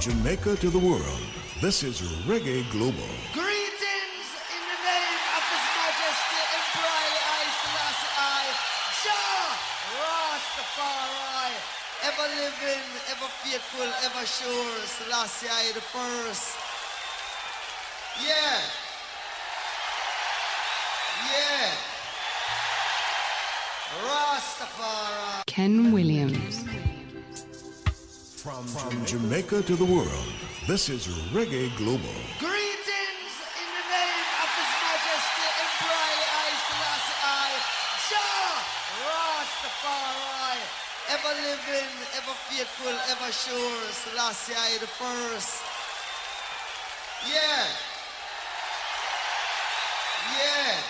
Jamaica to the world, this is Reggae Global. Greetings in the name of His Majesty Emperor I Selassie I, Jah Rastafari, ever living, ever faithful, ever sure, Selassie I the first. Yeah. From, from Jamaica to the world, this is Reggae Global. Greetings in the name of His Majesty Emperor I Selassie I, Jah Rastafari, ever living, ever faithful, ever sure, Selassie I the first. Yeah. Yeah.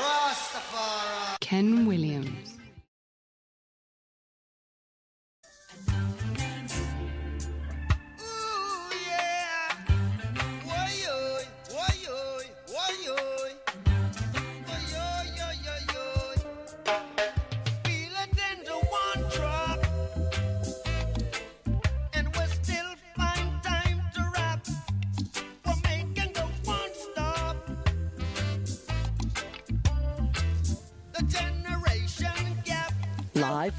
Rastafari. Ken Williams.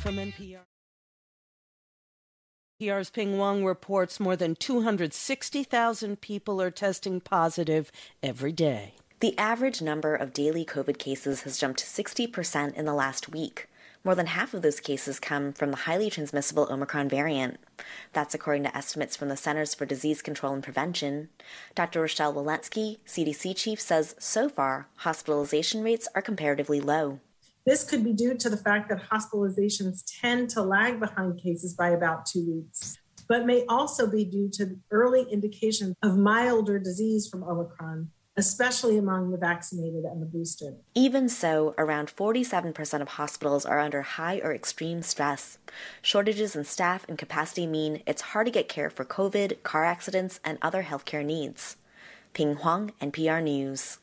From NPR. NPR's Pien Huang reports more than 260,000 people are testing positive every day. The average number of daily COVID cases has jumped 60% in the last week. More than half of those cases come from the highly transmissible Omicron variant. That's according to estimates from the Centers for Disease Control and Prevention. Dr. Rochelle Walensky, CDC chief, says so far, hospitalization rates are comparatively low. This could be due to the fact that hospitalizations tend to lag behind cases by about two weeks, but may also be due to early indication of milder disease from Omicron, especially among the vaccinated and the boosted. Even so, around 47% of hospitals are under high or extreme stress. Shortages in staff and capacity mean it's hard to get care for COVID, car accidents, and other healthcare needs. Pien Huang, NPR News.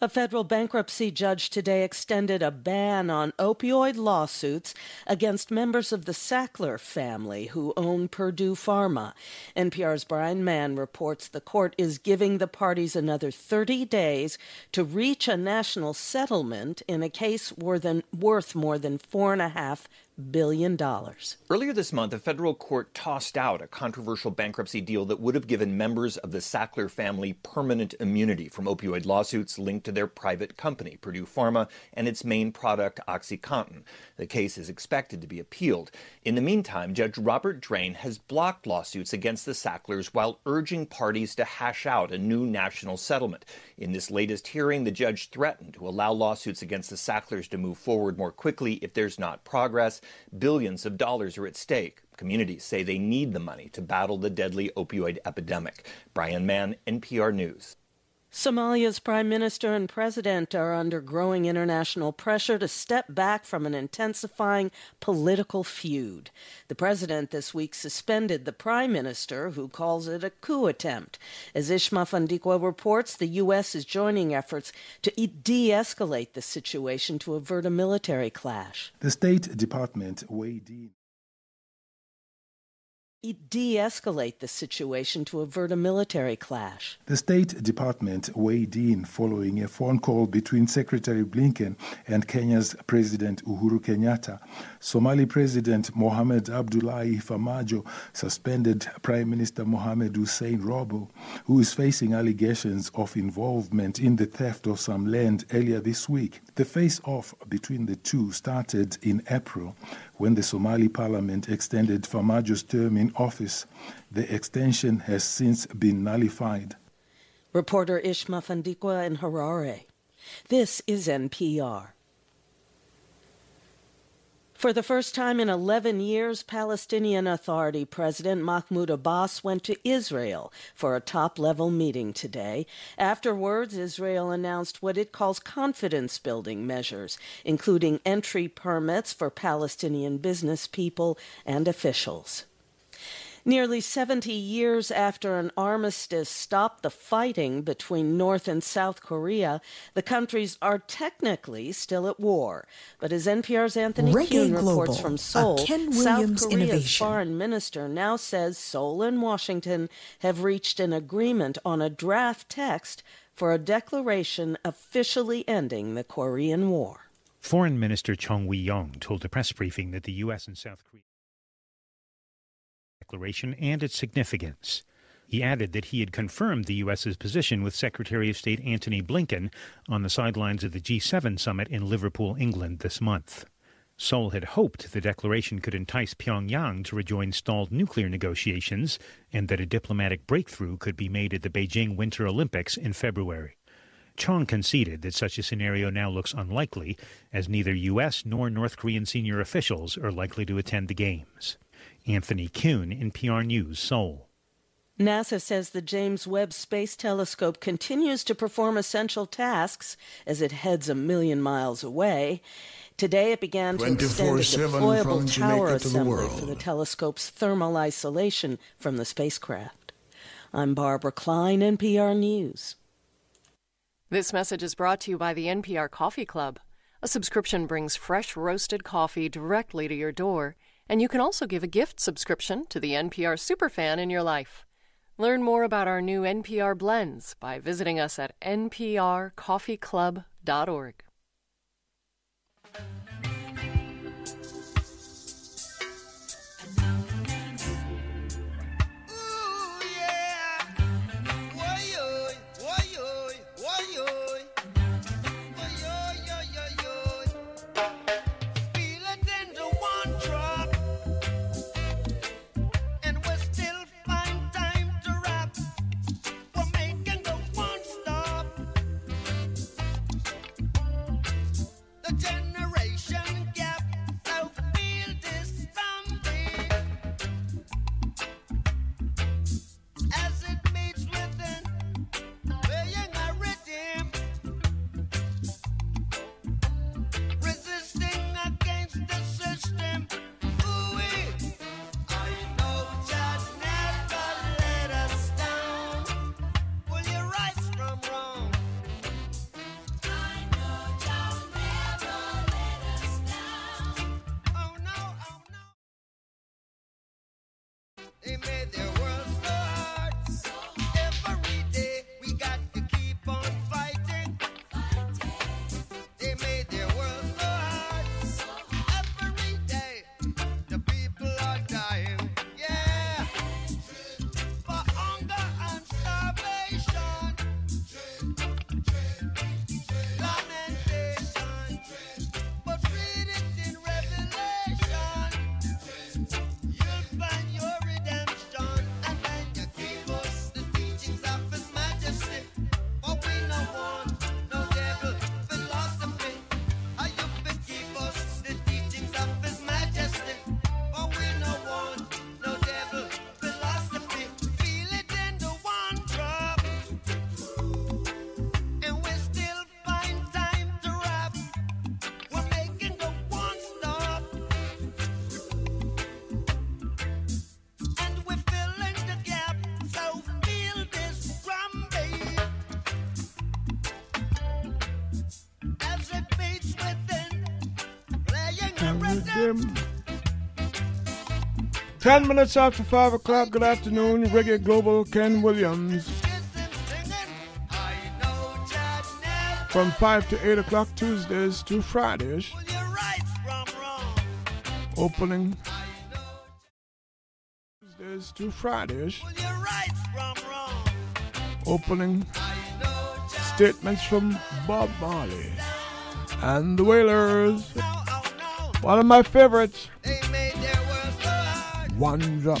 A federal bankruptcy judge today extended a ban on opioid lawsuits against members of the Sackler family who own Purdue Pharma. NPR's Brian Mann reports the court is giving the parties another 30 days to reach a national settlement in a case worth, more than $4.5 billion dollars. Earlier this month, a federal court tossed out a controversial bankruptcy deal that would have given members of the Sackler family permanent immunity from opioid lawsuits linked to their private company, Purdue Pharma, and its main product, OxyContin. The case is expected to be appealed. In the meantime, Judge Robert Drain has blocked lawsuits against the Sacklers while urging parties to hash out a new national settlement. In this latest hearing, the judge threatened to allow lawsuits against the Sacklers to move forward more quickly if there's not progress. Billions of dollars are at stake. Communities say they need the money to battle the deadly opioid epidemic. Brian Mann, NPR News. Somalia's prime minister and president are under growing international pressure to step back from an intensifying political feud. The president this week suspended the prime minister, who calls it a coup attempt. As Ishma Fandikwa reports, the U.S. is joining efforts to de escalate the situation to avert a military clash. The State Department weighed in de escalate the situation to avert a military clash. The State Department weighed in following a phone call between Secretary Blinken and Kenya's President Uhuru Kenyatta. Somali President Mohamed Abdullahi Farmajo suspended Prime Minister Mohamed Hussein Robo, who is facing allegations of involvement in the theft of some land earlier this week. The face off between the two started in April when the Somali parliament extended Farmajo's term in office. The extension has since been nullified. Reporter Ishma Fandikwa in Harare. This is NPR. For the first time in 11 years, Palestinian Authority President Mahmoud Abbas went to Israel for a top level meeting today. Afterwards, Israel announced what it calls confidence building measures, including entry permits for Palestinian business people and officials. Nearly 70 years after an armistice stopped the fighting between North and South Korea, the countries are technically still at war. But as NPR's Anthony Reggae Kuhn Global, reports from Seoul, Ken South Korea's innovation. foreign minister now says Seoul and Washington have reached an agreement on a draft text for a declaration officially ending the Korean War. Foreign Minister Chung Eui-yong told a press briefing that the U.S. and South Korea declaration and its significance. He added that he had confirmed the U.S.'s position with Secretary of State Antony Blinken on the sidelines of the G7 summit in Liverpool, England this month. Seoul had hoped the declaration could entice Pyongyang to rejoin stalled nuclear negotiations and that a diplomatic breakthrough could be made at the Beijing Winter Olympics in February. Chong conceded that such a scenario now looks unlikely, as neither U.S. nor North Korean senior officials are likely to attend the Games. Anthony Kuhn, NPR News, Seoul. NASA says the James Webb Space Telescope continues to perform essential tasks as it heads a million miles away. Today it began to extend a deployable tower Jamaica to the assembly world. for the telescope's thermal isolation from the spacecraft. I'm Barbara Klein, NPR News. This message is brought to you by the NPR Coffee Club. A subscription brings fresh roasted coffee directly to your door, and you can also give a gift subscription to the NPR superfan in your life. Learn more about our new NPR blends by visiting us at nprcoffeeclub.org. rhythm. Ten minutes after five o'clock. Good afternoon, Reggae Global Ken Williams. From five to eight o'clock Tuesdays to Fridays. Opening Tuesdays to Fridays. Opening statements from Bob Marley and the Wailers. One of my favorites. One drop.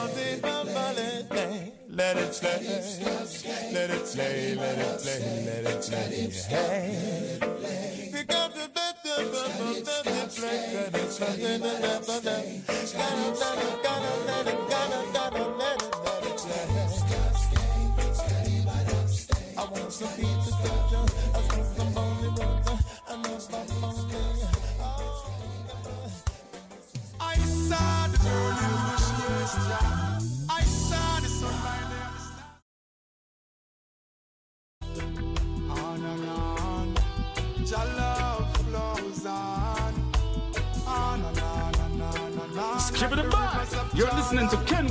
something from Valentine. Let it slay, let it slay, let it play, let it slay. We got the better from the play, let it slay, let it slay. Let it, let it slay. I want some people to jump.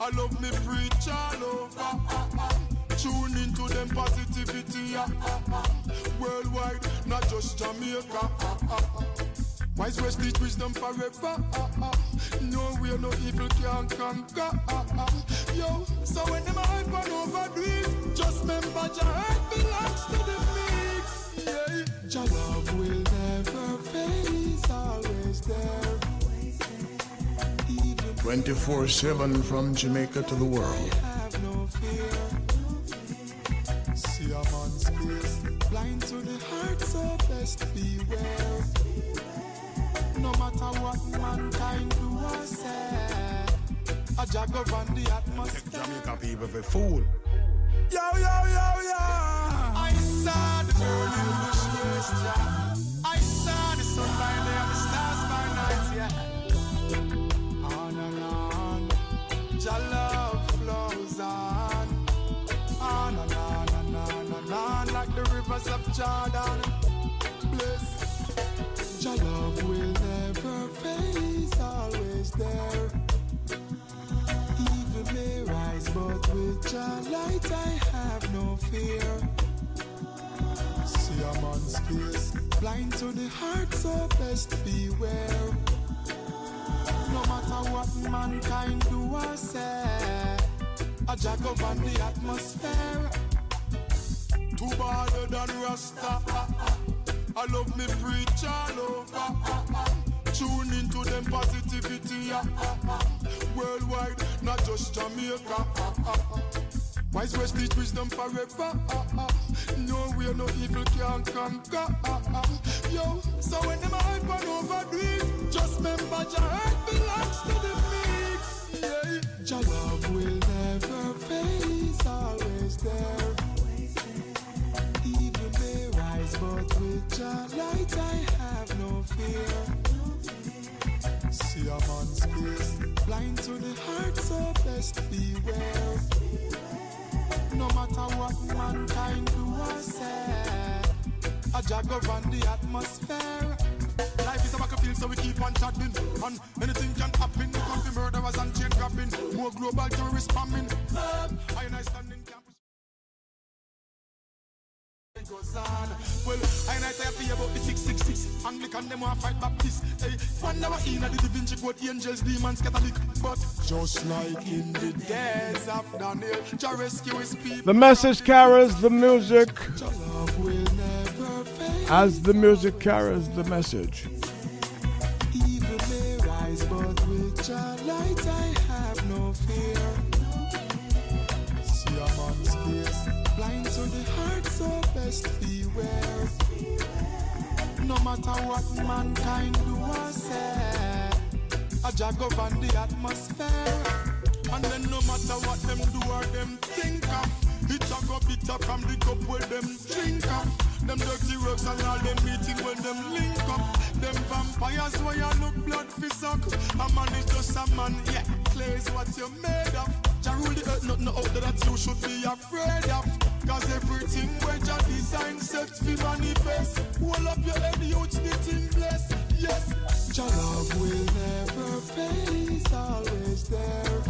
I love me preach all over. Tune into them positivity. Worldwide, not just Jamaica. Wise West teach wisdom forever. No way, no evil can conquer. Yo, so when them hype on overdo it, just remember your heart belongs to the mix. Yeah, your love will never fade, it's always there. 24 7 from Jamaica to the world. Have no fear. See a man's face, blind to the heart, so best beware. No matter what mankind do or say, a jag of on the atmosphere. Jamaica people for fool. Yo, yo, yo, yo. I saw the moon in the yeah. I saw the sun by the stars by night, yeah. Your love flows on. Ah, on, like the rivers of Jordan. Your love will never fade, always there. Evil rise, but with your light I have no fear. See a man's face, blind to the heart, so best beware. No matter what mankind do or say, a jag of on the atmosphere. Too bad than Rasta. I love me preach all over. Tune into them positivity. Worldwide, not just Jamaica. Wise West teach wisdom forever. No way, no evil can conquer. Yo, so when them hype on overdo just remember your heart belongs to the mix. Yeah, your love will never fade, it's always there. Evil may rise, but with your light I have no fear. See a man's face, blind to the heart, so best beware. No matter what mankind do or say, a jag on the atmosphere. Life is a battlefield, so we keep on chatting. And anything can happen. We come to murderers and chain grabbing. More global terrorist spamming. I and I stand goes on. Well, I and I tell you about the 666. Anglican, them want fight Baptist. Hey, one hour in the Da Vinci Code, angels, demons, Catholic. But just like in the days of Daniel, Jah rescue his people. The message carries the music Your love will never fade. as the music carries the message. Evil may rise, but with your best beware. No matter what mankind do or say, jag of on the atmosphere. And then no matter what them do or them think of, it a go bitter from the cup where them drink of. Them dirty works and all them meeting when them link up. Them vampires where you look blood fi suck. A man is just a man, yeah. Clay is what you're made of. Jah rule the earth, nothing out there that you should be afraid of. Cause everything where Jah design set fi manifest. Hold up your head, youth, the thing bless. Yes, Jah love will never fade, it's always there.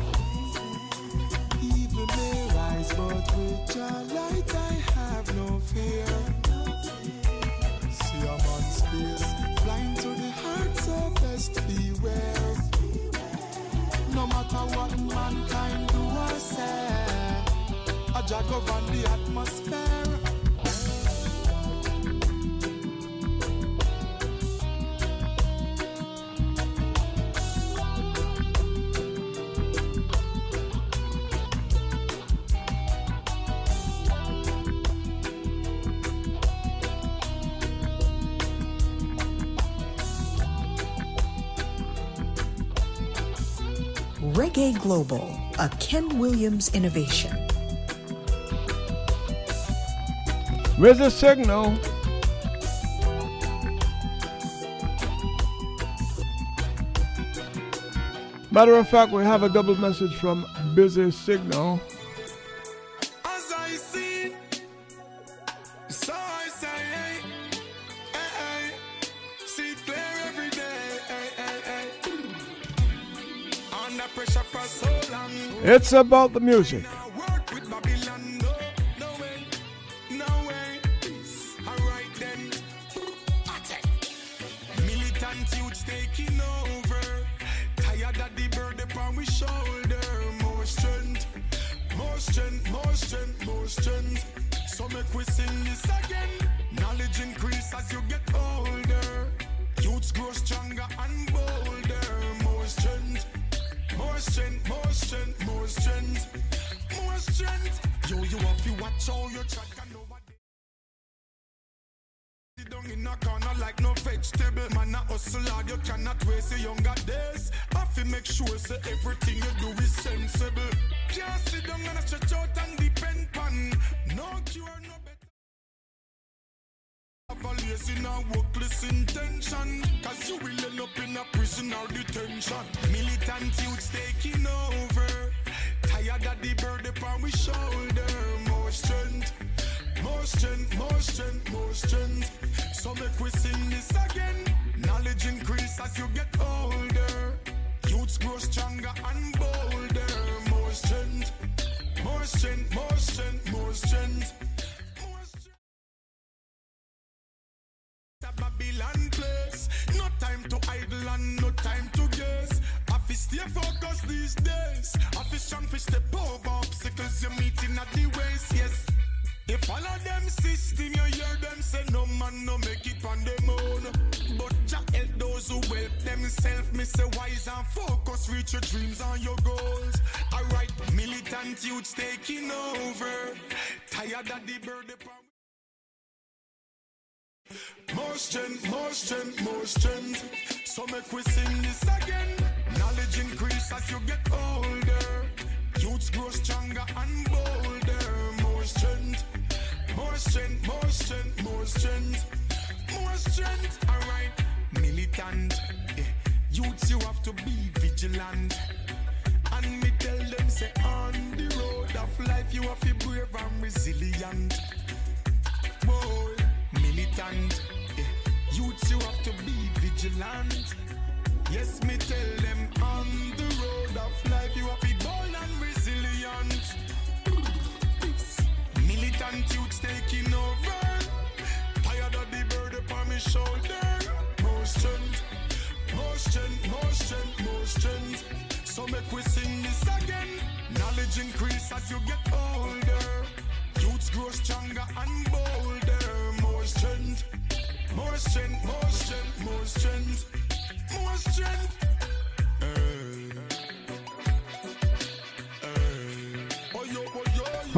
Evil may rise, but with your light I have no fear. See a man's face, blind to the heart, so best beware. No matter what mankind do or say, jag on the atmosphere. Reggae Global, a Ken Williams innovation. Where's the signal? Matter of fact, we have a double message from Busy Signal. As I see, so I say, hey, hey, hey, see it clear every day. Under pressure for so long. It's about the music. question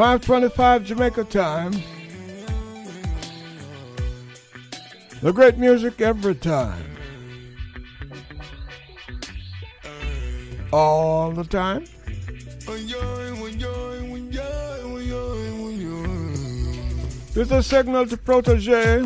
525 Jamaica time. The great music every time. All the time. This is a signal to protege.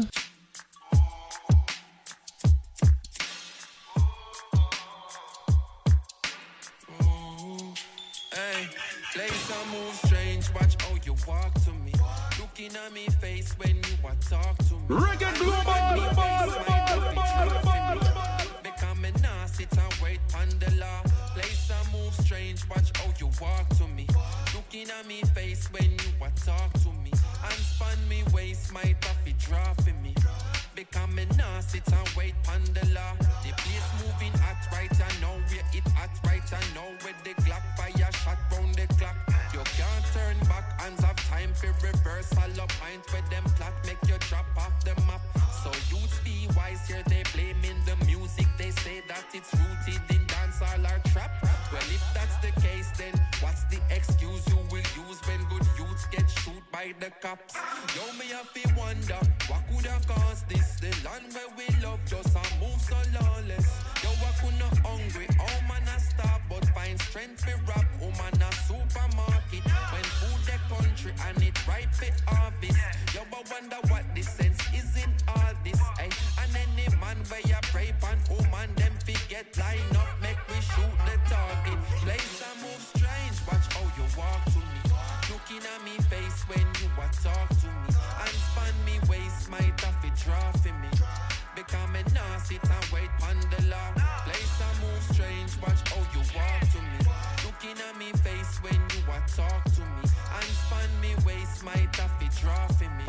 face when you a talk to me. And span me waist, my taffy draw for me.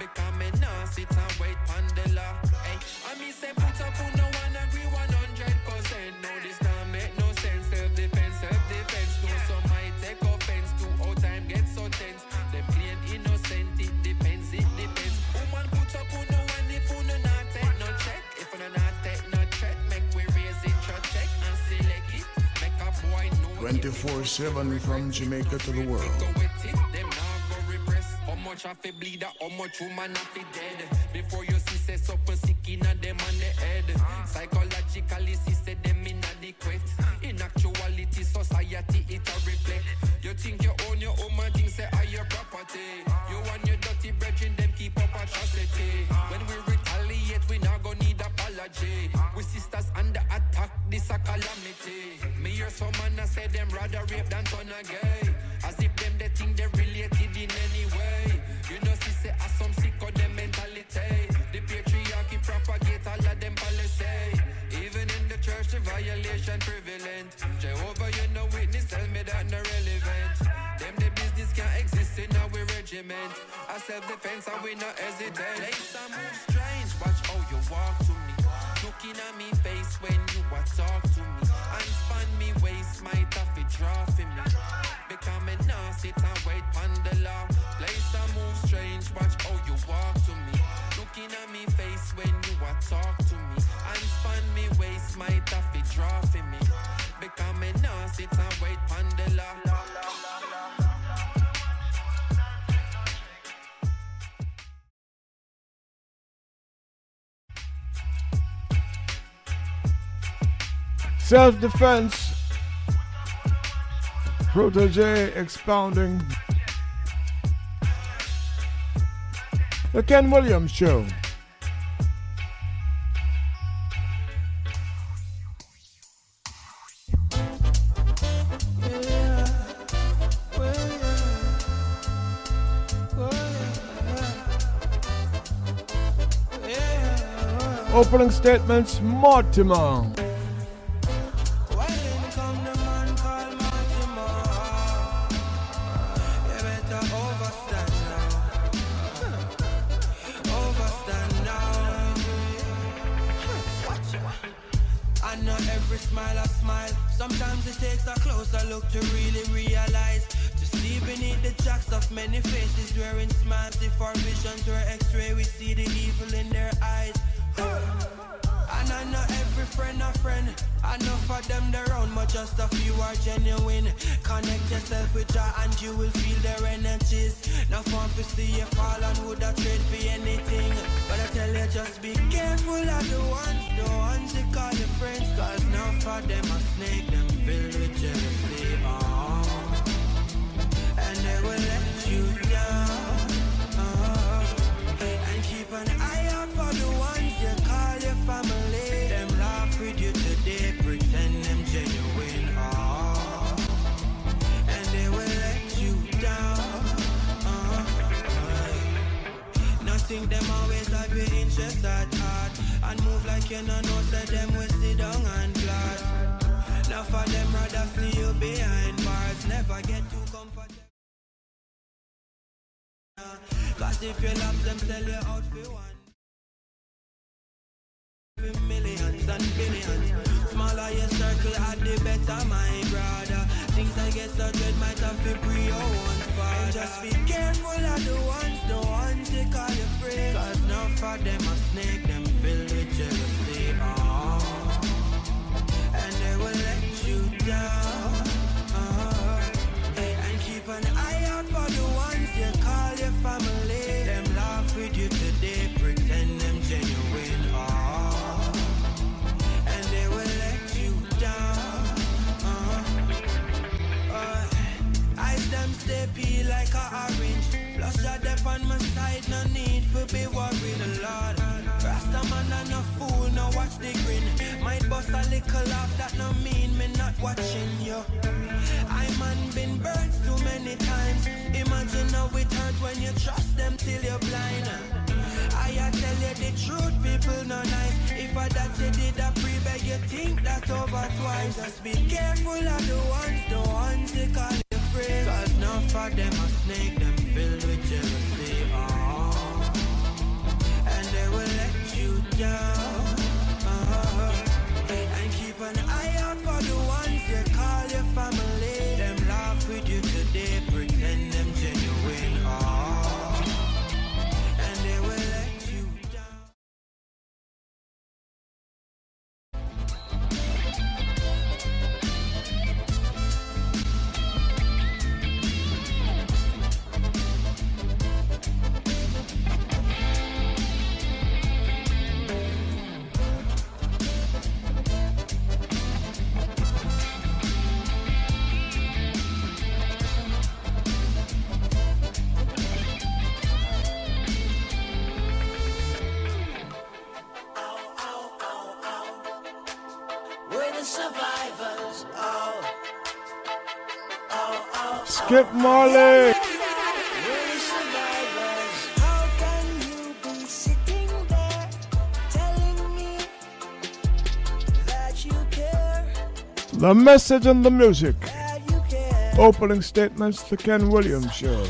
Become a nasty, sit and wait pandela. Hey, I me say put up who no one agree 100%. 24 7 from Jamaica to the world. have to bleed out, how much woman have to dead. Before you see say something sick inna them on the head. Psychologically, see say them inadequate. In actuality, society it a reflect. You think you own your own man, think say are your property. You and your dirty brethren, them keep up atrocity. When we retaliate, we not gonna need apology. We sisters under attack, this a calamity. Hear some man a say them rather rape than turn a gay. As if them they think they related in any way. You know, see say as some sick of them mentality. The patriarchy propagate all of them policy. Even in the church, the violation prevalent. Jehovah, you know witness, tell me that no relevant. Them the business can't exist in our regiment. I self-defense, and we not hesitate. Place I move strange, watch how you walk to me. Looking at me face when you a talk sit and wait pon the law. Place I move strange, watch how you walk to me. Looking at me face when you a talk to me. And span me waist, have to draw for me. Because me nah sit and wait pon the law. Self defense. Protoje expounding. The Ken Williams Show. Opening statements, Mortimer. Many faces wearing smiles. If our visions were x-ray, we see the evil in their eyes. And I know every friend a friend. I know for them they're own, but just a few are genuine. Connect yourself with Jah and you will feel their energies. Now fun to see you fall and would have trade for anything. But I tell you, just be careful of the ones, the ones you call your friends. Cause now for them a snake, them filled with jealousy. Interest at heart. And move like you know, know say them will sit down and plot. Now for them rather see you behind bars. Never get too comfortable. Cause if you love them, sell you out for one. Millions and billions. Smaller your circle, at the better, my brother. Things I get so dread might have to pre your own father. Just be careful of the ones, the ones they call you friends. Cause now for them little laugh, that no mean me not watching you. I man been burnt too many times. Imagine how it hurt when you trust them till you're blind. I tell you the truth, people no nice. If I that you did a pre beg, you think that over twice. Just be careful of the ones, the ones they call your friends. Cause none of them a snake, them filled with jealousy. Oh, and they will let you down. Marley. The message and the music. Opening statements, The Ken Williams Show.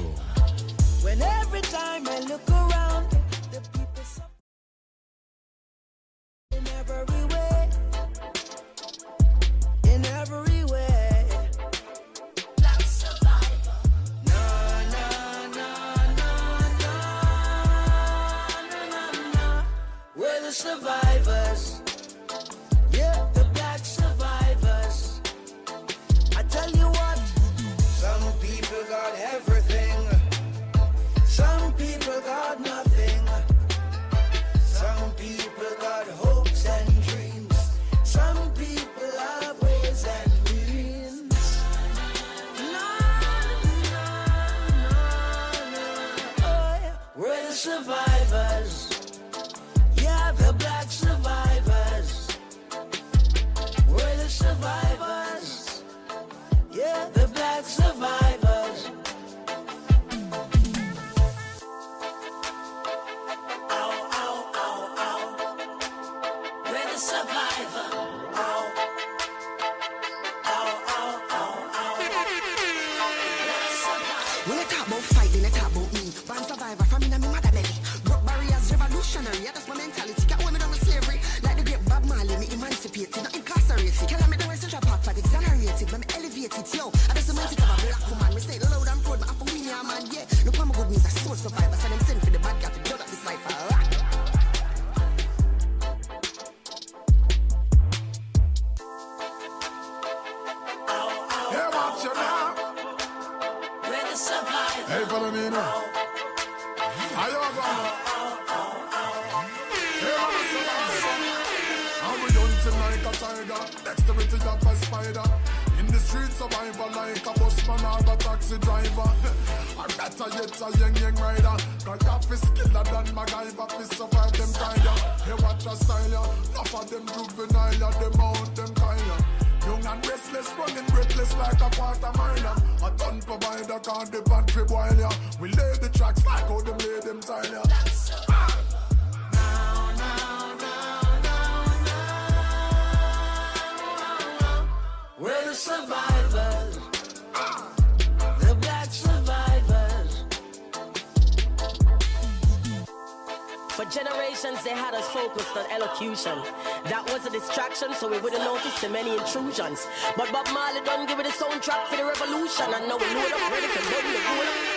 That was a distraction, so we wouldn't notice the many intrusions. But Bob Marley done give it a soundtrack for the revolution, and now we load up ready to rule,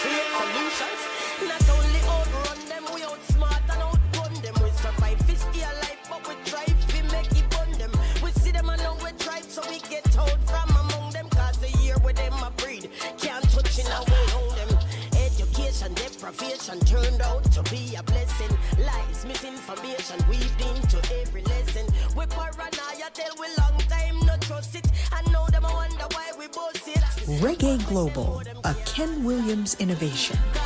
create solution. Innovation.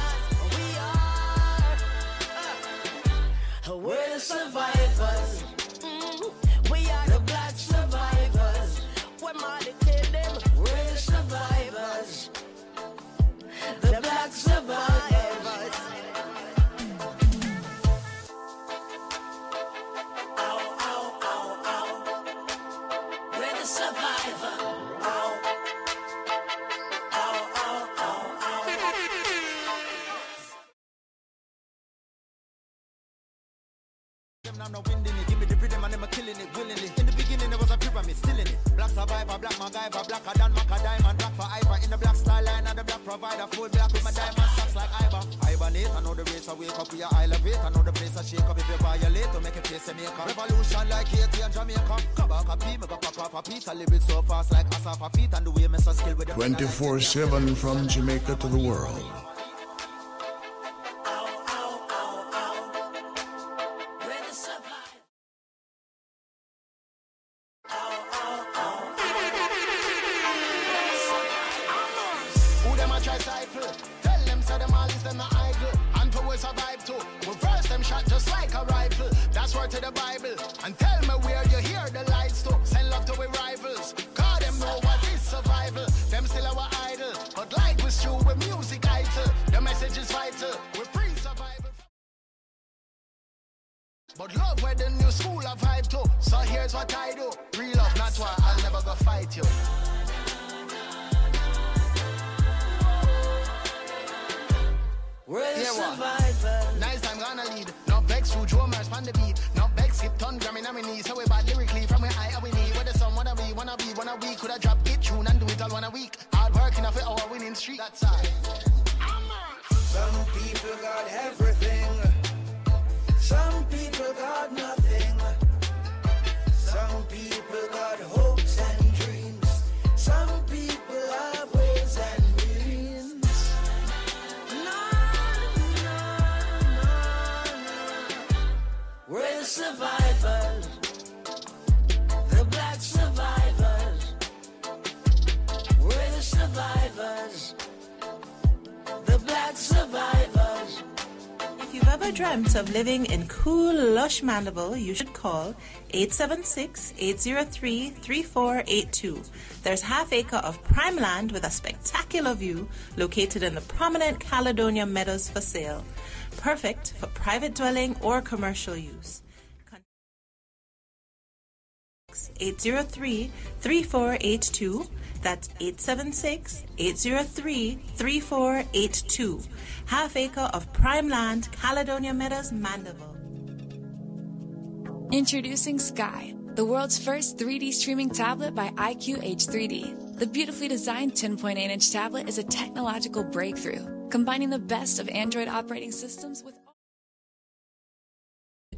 7 from Jamaica to the world. On the beat. No vex hit ton gramming on my knees. So we bad lyrically from where I we need. Where the sun wanna be, wanna be, wanna be. Could I drop it tune and do it all one a week? Hard working off it our winning streak. That's all. Some people got everything. Ever dreamt of living in cool, lush Mandeville, you should call 876-803-3482. There's half acre of prime land with a spectacular view located in the prominent Caledonia Meadows for sale. Perfect for private dwelling or commercial use. 803-3482. That's 876-803-3482. Half acre of prime land, Caledonia Meadows, Mandeville. Introducing Sky, the world's first 3D streaming tablet by IQH3D. The beautifully designed 10.8 inch tablet is a technological breakthrough, combining the best of Android operating systems with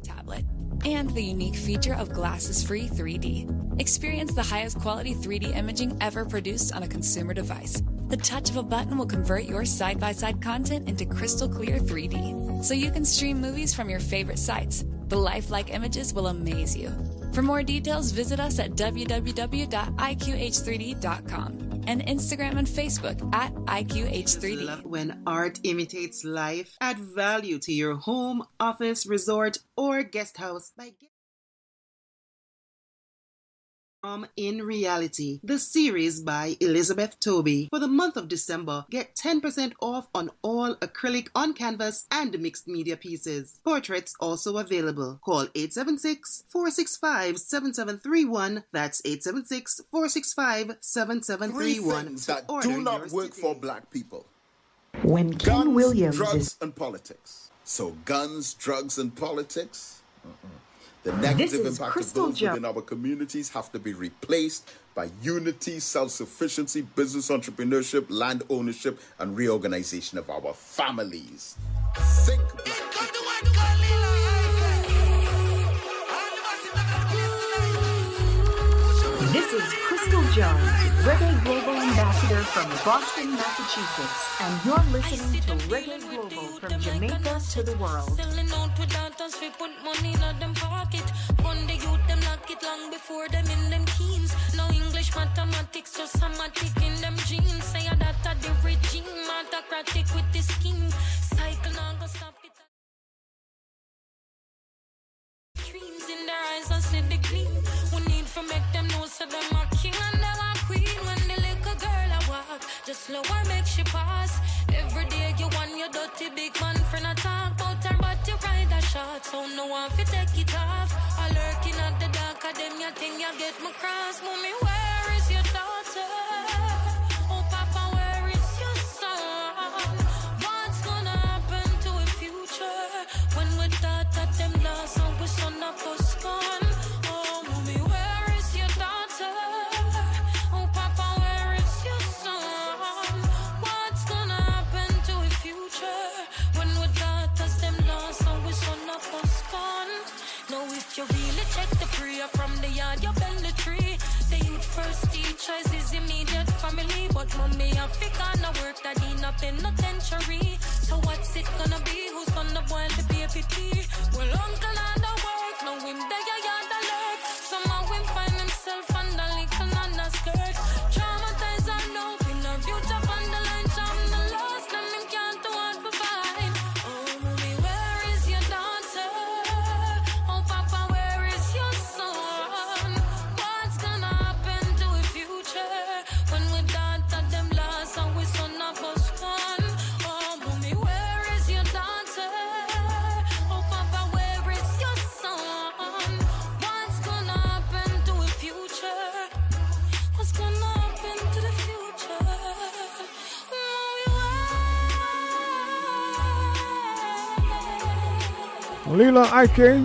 tablet and the unique feature of glasses free 3D. Experience the highest quality 3D imaging ever produced on a consumer device. The touch of a button will convert your side by side content into crystal clear 3D, so you can stream movies from your favorite sites. The lifelike images will amaze you. For more details, visit us at www.iqh3d.com and Instagram and Facebook at IQH3D. When art imitates life, add value to your home, office, resort, or guest house by from In Reality, the series by Elizabeth Toby. For the month of December, get 10% off on all acrylic on canvas and mixed media pieces. Portraits also available. Call 876-465-7731. That's 876-465-7731. Things that do not work today. for black people. When Ken guns, Williams drugs, is and politics. So guns, drugs, and politics. Mm-mm. The negative impact of those within our communities have to be replaced by unity, self-sufficiency, business entrepreneurship, land ownership, and reorganization of our families. Think. This is Crystal Jones, Reggae Global From Boston, Massachusetts, and you're listening to Reggae Global from Jamaica to the world. Selling out daughters, we put money in them pocket. Youth, them lock it long before them in them teens. No English, mathematics, just somatic in them. Say the regime, autocratic with the scheme. Cycle stop. Dreams in their eyes, I see the gleam. We need to make them know so them a walk, just slow her make she pass. Every day you want your dirty big man friend a talk about her, but you ride a shot, so no one fi take it off. I lurking at the dark of them, you think you get my cross, mommy. Where is But mommy Africa no work daddy not in penitentiary. So what's it gonna be? Who's gonna boil the baby tea? Well, uncle I don't work, no him there, yeah, yeah, the lurk. Somehow him find himself on the Lila Iké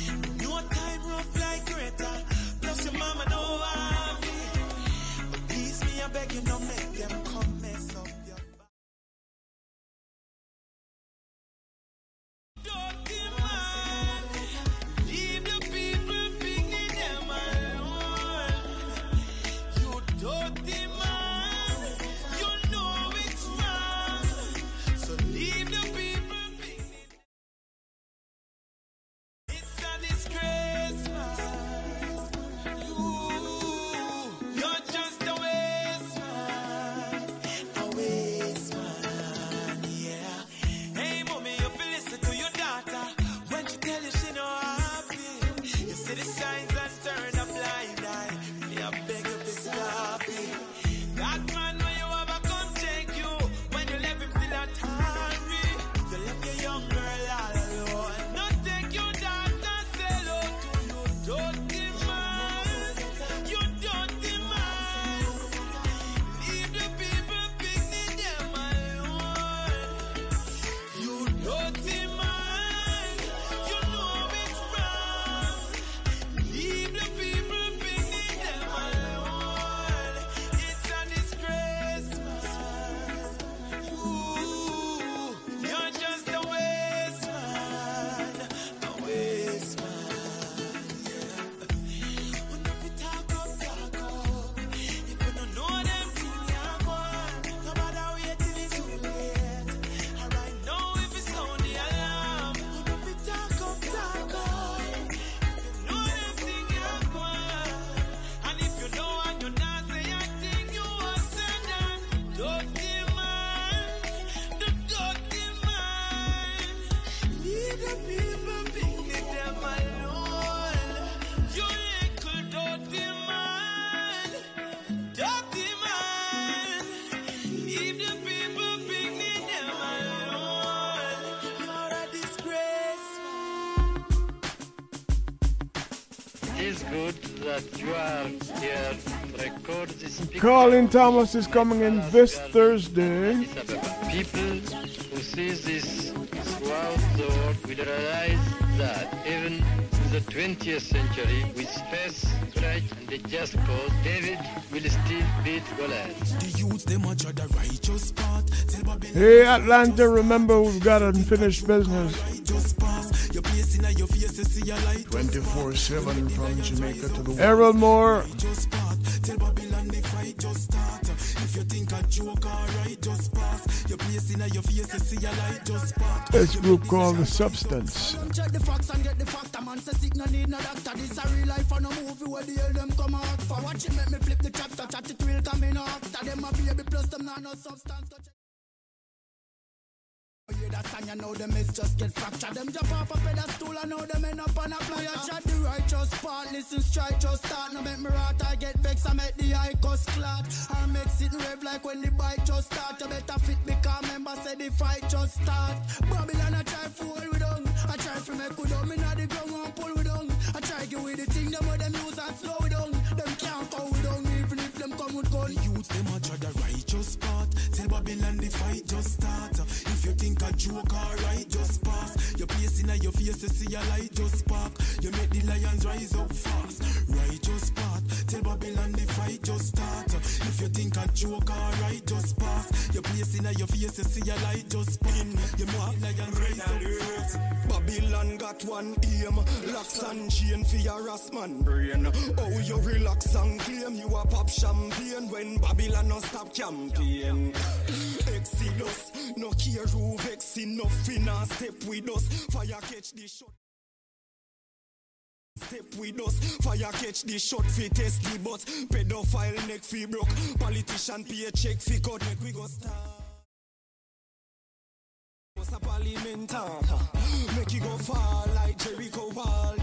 Justin Thomas is coming in this Thursday. People who see this throughout the world will realize that even in the 20th century, with space, right, and the just cause, David will still beat Goliath. Hey, Atlanta, remember we've got unfinished business. 24 7 from Jamaica to the world. Errol Moore. In your face, you see a light. Just spark. this group called The Substance. Check the facts and get the fact. A man say sick, no need no doctor. This a real life and a movie where the hell them come out for. Watch it make me flip the chapter. Chat it real come in after. Them a baby plus them not no substance. Yeah, that's and you know them is just get fractured. Them jump off a pedestal and now them end up on a player. Chat the righteous part, listen strike just start. No make me rot, I get vexed, I make the eye cuss clot. Or make it rev like when the bike just start. You better fit because member say the fight just start. Babylon I try hold we down. I try to make we down. Me not the ground and pull we down. I try to with the thing them what them use and slow we down. Them can't cow we down even if them come with gun. The youths, them a tread the righteous path. Tell Babylon the fight joke, alright, just pass. Your place in your face, you see a light, just spark. You make the lions rise up fast. Righteous path. Tell Babylon the fight just start. If you think a joke, alright, just pass. Your place in your face, you see a light, just spin. You make the lions rise up fast. Babylon got one aim. Locks and chain for your ass man brain. Oh, you relax and claim you a pop champagne when Babylon no stop campaign. Exodus, no care who vex enough in a step with us. Fire catch the shot. Step with us, fire catch the shot fi test the butt. Pedophile neck fi broke, politician pay check fi cut make we go start. Was a parliament uh, Make you go far like Jericho wall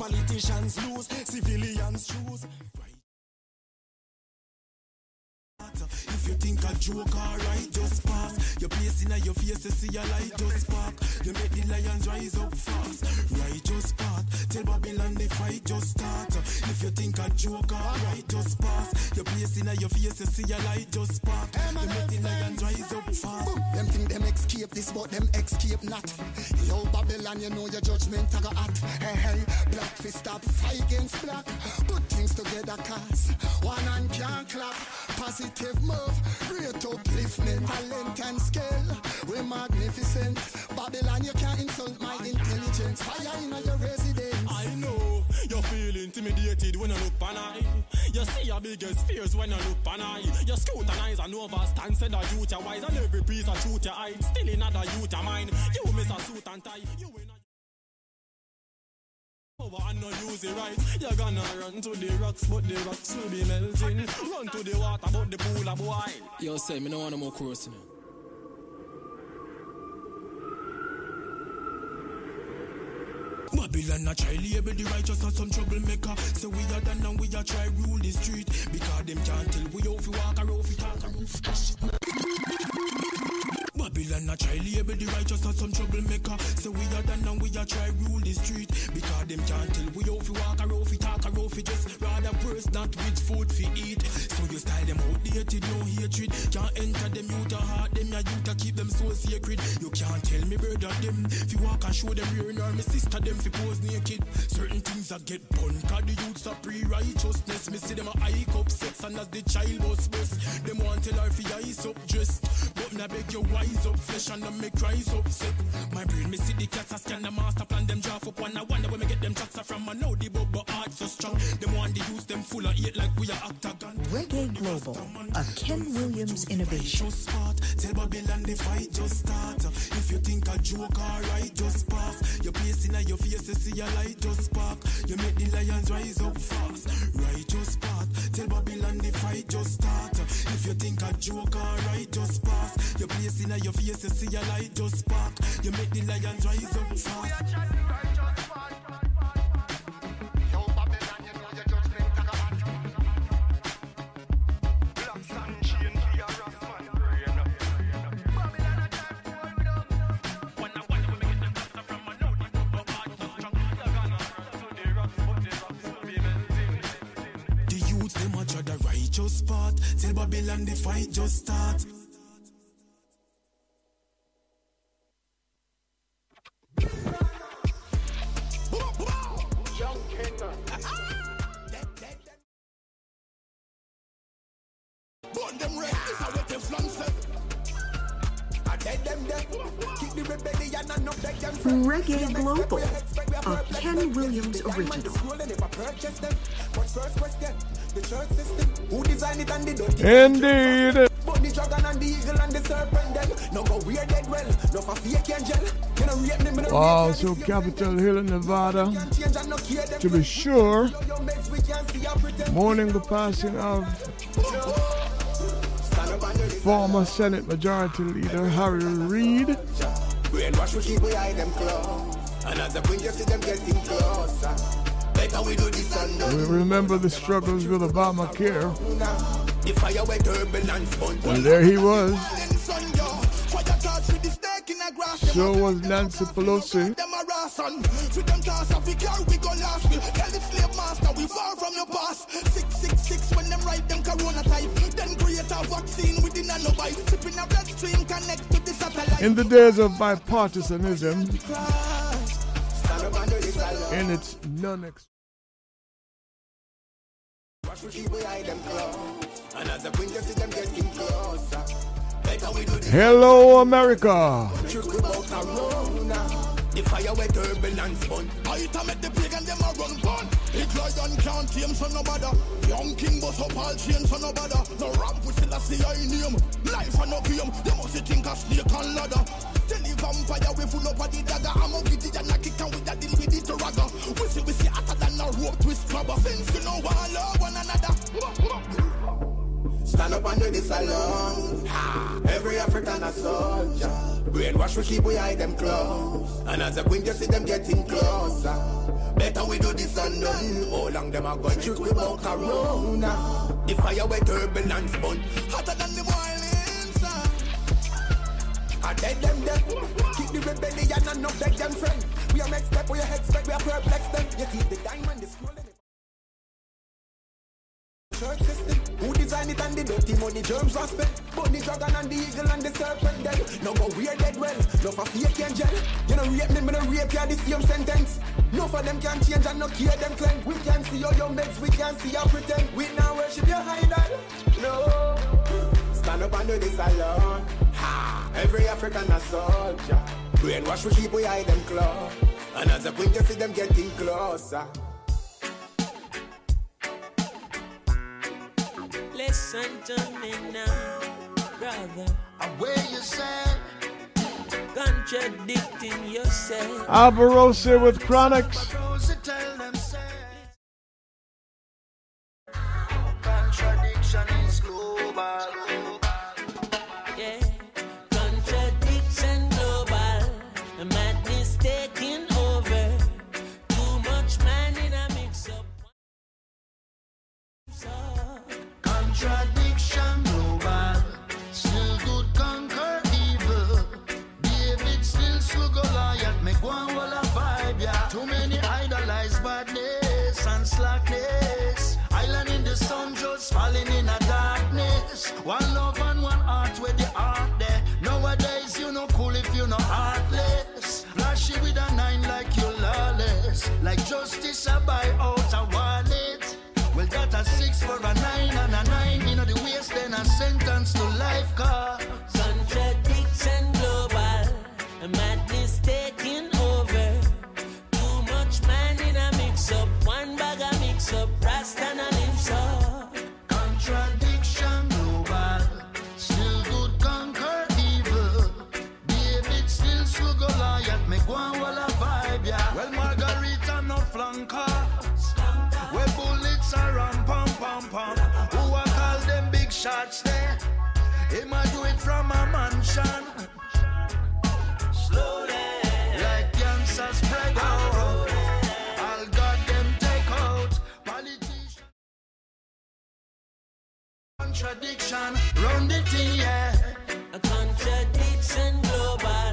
politicians lose Civilians choose If you think a joke, alright, just pass. Your place in your face, you see a light, just spark. You make the lions rise up fast. Righteous path, tell Babylon the fight just start. If you think a joke, alright, just pass. Your place in your face, you see a light, just spark. You make the lions rise up fast. Them think them escape this, but them escape not. Yo, Babylon, you know your judgment I got at. Hey, hey, black fist stop fight against black. Put things together, cause one hand can't clap. Positive move, great upliftment, talent and skill. We're magnificent. Babylon, you can't insult my intelligence. Fire in your residence. I know you feel intimidated when you look pan eye. You see your biggest fears when you look pan eye. You scrutinize and overstand, said that youth are wise, and every piece of truth you hide. Still another youth of mine. You miss a suit and tie. You in a Power and no use it right. You're gonna run to the rocks, but the rocks will be melting. Run to the water, but the pool a boil. Yo, say, me no want no more crossing. Babylon a try label the righteous as some troublemaker. So we are done and we are try rule the street. Because them can't tell we how fi walk or how fi talk or how Babylon a try label the righteous as some troublemaker. So we are done and we are try rule the street. Because them can't tell we how fi walk or how fi talk or how fi just rather burst not with food fi eat. So style them outdated, no hatred. Can't enter them youth a heart, them ya youth a keep them so sacred. You can't tell me brother them if you walk and show them rear nor me sister them fi pose naked. Certain things that get bun, the youths are pre-righteousness. Me see them a hike up sex and as the child was bust. Them want tell her fi ice up dressed. I beg you wise up flesh and make rise up sick. My brain me see the cats a scan the master plan them draft up one. I wonder where me get them tracks from. I know the bubble heart so strong. Them want the youths them full of hate like we are octagon. Reggae Global, a Ken Williams innovation. Just start, tell Babylon the fight just start. If you think a joke alright, just pass. Your place in your face, you see a light just spark. You make the lions rise up fast. Righteous path, tell Babylon the fight just start. If you think a joke alright, just pass. Your place in your face, you see a light just spark. You make the lions rise up fast. The youths them a try the righteous part. Tell Babylon the fight just start. Them. Reggae Global, a Ken Williams original. Indeed. But the dragon and the eagle and the serpent them No go weird dead well, no for fake angel You know rate me, me no Wow, so them. Capitol Hill in Nevada. Them To be sure, mourning the passing of former Senate Majority Leader Harry Reid. Brainwash we keep we eye them close And as the queen you see them getting closer. Better we do this and We remember the struggles with Obamacare. The fire where turbulence burn And there he was. Son, yo, fire touch with the stake in the grass? So was Nancy Pelosi. Six when them write them corona type. Then create a vaccine within a. Sipping a bloodstream connect to the satellite. In the days of bipartisanism, and up under this its non Watch we keep we them close. And as the queen see them getting closer. Better we do this. Hello, America. Trick about corona. The fire where turbulence burn. I to make the plague and them a run. Big lion can't tame so no bother. Young king bust up all chains so no bother. No ramp with Selassie I name. Life and no game. You must think a snake and ladder. Tell the vampire we full up of the dagger. I'm a with and a kick and with a deal with it to. We see we see hotter than a rope twist grabber. Since you know one love one another. Stand up under this alone. Ha! Every African a soldier. Brainwash we keep we eye them close. And as a queen you see them getting closer. Better we do this and done. How long them a go trick we about corona? The fire where turbulence burn. Hotter than the boiling sun. I dead them dead. Keep the rebellion and not beg them friend. We are next step, we are expect, we are perplex them. You keep the diamond, the scroll church system. Who designed it and the dirty money germs was spent? But the dragon and the eagle and the serpent dead. No go weird dead well. No for fake angel. You know rape me, me no rape you the same sentence. No for them can change and no care them claim. We can see your young we can see your pretend. We now worship your idol. No. Stand up and do this alone. Ha! Every African a soldier. Brainwash we keep we eye them close. And as a queen you see them getting closer. Listen to me now, brother. Away you say. Contradicting yourself. Alborosie with Chronixx. Contradiction is global. Like justice I buy out a wallet. Well, that a six for a nine and a nine. You know the waste, then a sentence to life car. Shots there? Him a do it from a mansion. Slowly. Like cancer spread out. I'll got them take out. Politicians. Contradiction. Run the thing, yeah. A contradiction global.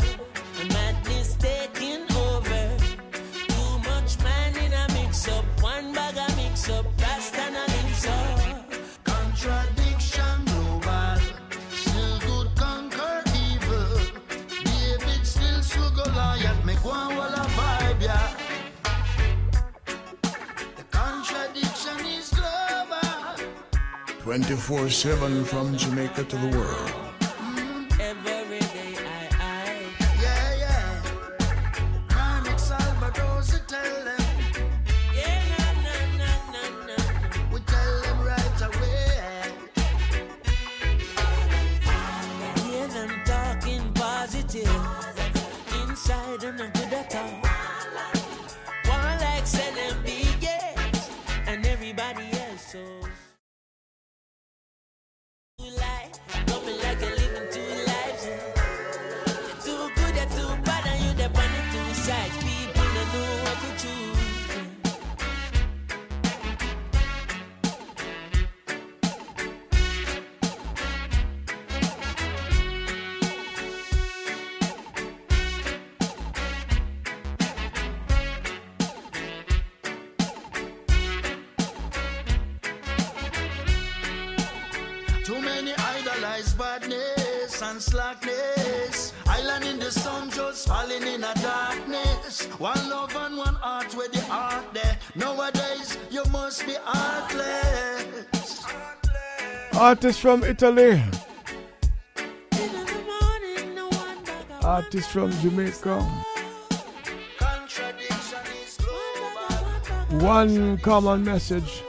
24 7 from Jamaica to the world. Artist from Italy. Artist from Jamaica. One common message.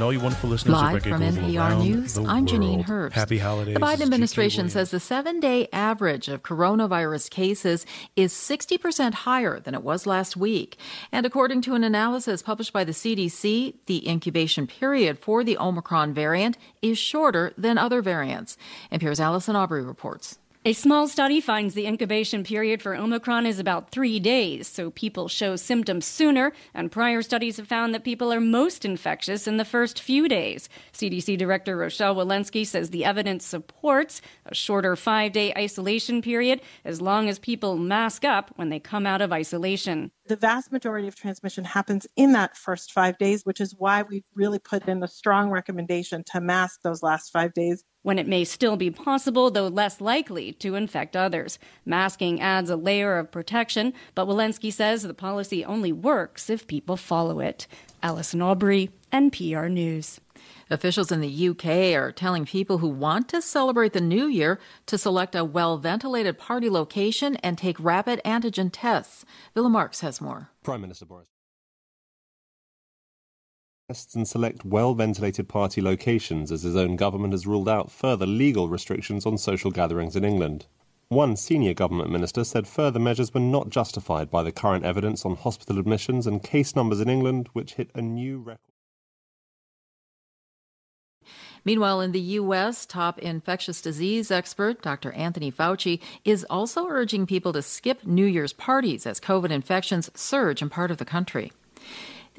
And all you wonderful listeners Live of from NPR News, I'm Janine. Herbst. Happy holidays. The Biden administration says the seven day average of coronavirus cases is 60% higher than it was last week. And according to an analysis published by the CDC, the incubation period for the Omicron variant is shorter than other variants. And NPR's Allison Aubrey reports. A small study finds the incubation period for Omicron is about three days, so people show symptoms sooner, and prior studies have found that people are most infectious in the first few days. CDC Director Rochelle Walensky says the evidence supports a shorter five day isolation period as long as people mask up when they come out of isolation. The vast majority of transmission happens in that first five days, which is why we've really put in a strong recommendation to mask those last five days. When it may still be possible, though less likely, to infect others. Masking adds a layer of protection, but Walensky says the policy only works if people follow it. Allison Aubrey, NPR News. Officials in the UK are telling people who want to celebrate the new year to select a well ventilated party location and take rapid antigen tests. Willem Marx has more. Prime Minister Boris tests and select well ventilated party locations as his own government has ruled out further legal restrictions on social gatherings in England. One senior government minister said further measures were not justified by the current evidence on hospital admissions and case numbers in England, which hit a new record. Meanwhile, in the U.S., top infectious disease expert Dr. Anthony Fauci is also urging people to skip New Year's parties as COVID infections surge in part of the country.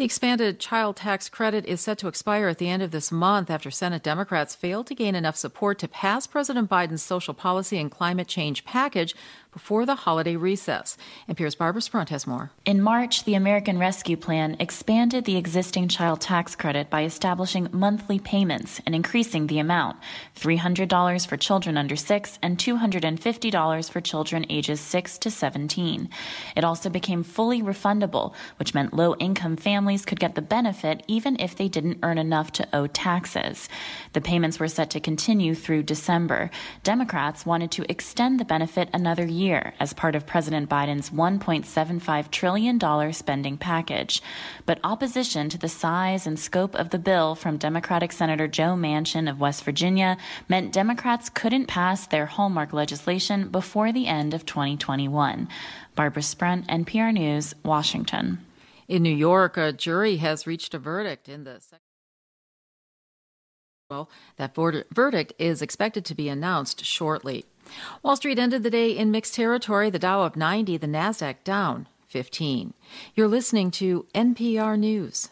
The expanded child tax credit is set to expire at the end of this month after Senate Democrats failed to gain enough support to pass President Biden's social policy and climate change package before the holiday recess. NPR's Barbara Sprunt has more. In March, the American Rescue Plan expanded the existing child tax credit by establishing monthly payments and increasing the amount $300 for children under 6 and $250 for children ages 6 to 17. It also became fully refundable, which meant low income families could get the benefit even if they didn't earn enough to owe taxes. The payments were set to continue through December. Democrats wanted to extend the benefit another year as part of President Biden's $1.75 trillion spending package. But opposition to the size and scope of the bill from Democratic Senator Joe Manchin of West Virginia meant Democrats couldn't pass their hallmark legislation before the end of 2021. Barbara Sprunt, NPR News, Washington. In New York, a jury has reached a verdict in the. Well, that verdict is expected to be announced shortly. Wall Street ended the day in mixed territory, the Dow up 90, the Nasdaq down 15. You're listening to NPR News.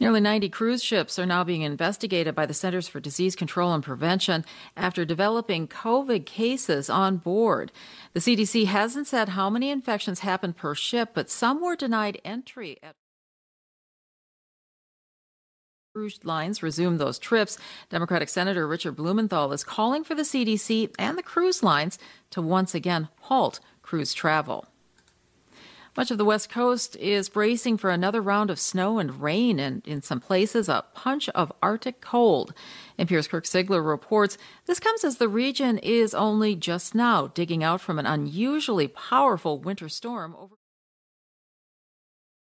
Nearly 90 cruise ships are now being investigated by the Centers for Disease Control and Prevention after developing COVID cases on board. The CDC hasn't said how many infections happened per ship, but some were denied entry at cruise lines resume those trips. Democratic Senator Richard Blumenthal is calling for the CDC and the cruise lines to once again halt cruise travel. Much of the West Coast is bracing for another round of snow and rain, and in some places, a punch of Arctic cold. NPR's Kirk Siegler reports this comes as the region is only just now digging out from an unusually powerful winter storm over.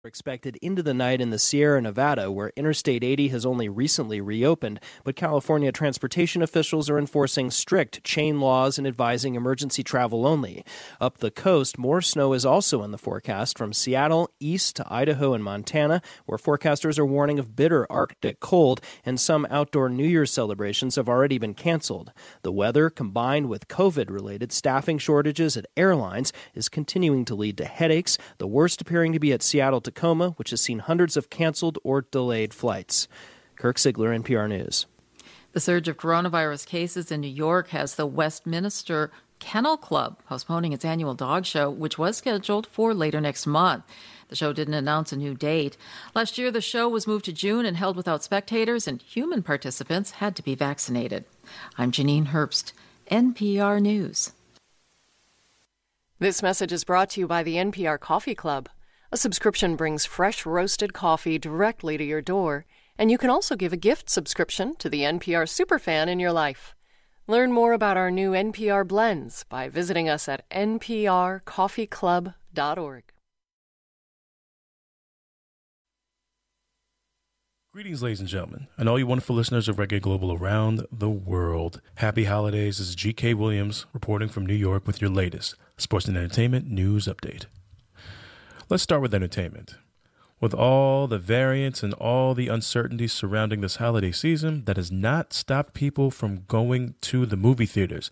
Expected into the night in the Sierra Nevada, where Interstate 80 has only recently reopened, but California transportation officials are enforcing strict chain laws and advising emergency travel only. Up the coast, more snow is also in the forecast from Seattle east to Idaho and Montana, where forecasters are warning of bitter Arctic cold, and some outdoor New Year's celebrations have already been canceled. The weather, combined with COVID related staffing shortages at airlines, is continuing to lead to headaches, the worst appearing to be at Seattle Tacoma, which has seen hundreds of canceled or delayed flights. Kirk Siegler, NPR News. The surge of coronavirus cases in New York has the Westminster Kennel Club postponing its annual dog show, which was scheduled for later next month. The show didn't announce a new date. Last year, the show was moved to June and held without spectators, and human participants had to be vaccinated. I'm Janine Herbst, NPR News. This message is brought to you by the NPR Coffee Club. A subscription brings fresh roasted coffee directly to your door, and you can also give a gift subscription to the NPR superfan in your life. Learn more about our new NPR blends by visiting us at nprcoffeeclub.org. Greetings, ladies and gentlemen, and all you wonderful listeners of Reggae Global around the world. Happy holidays. This is G.K. Williams reporting from New York with your latest sports and entertainment news update. Let's start with entertainment. With all the variants and all the uncertainty surrounding this holiday season, that has not stopped people from going to the movie theaters,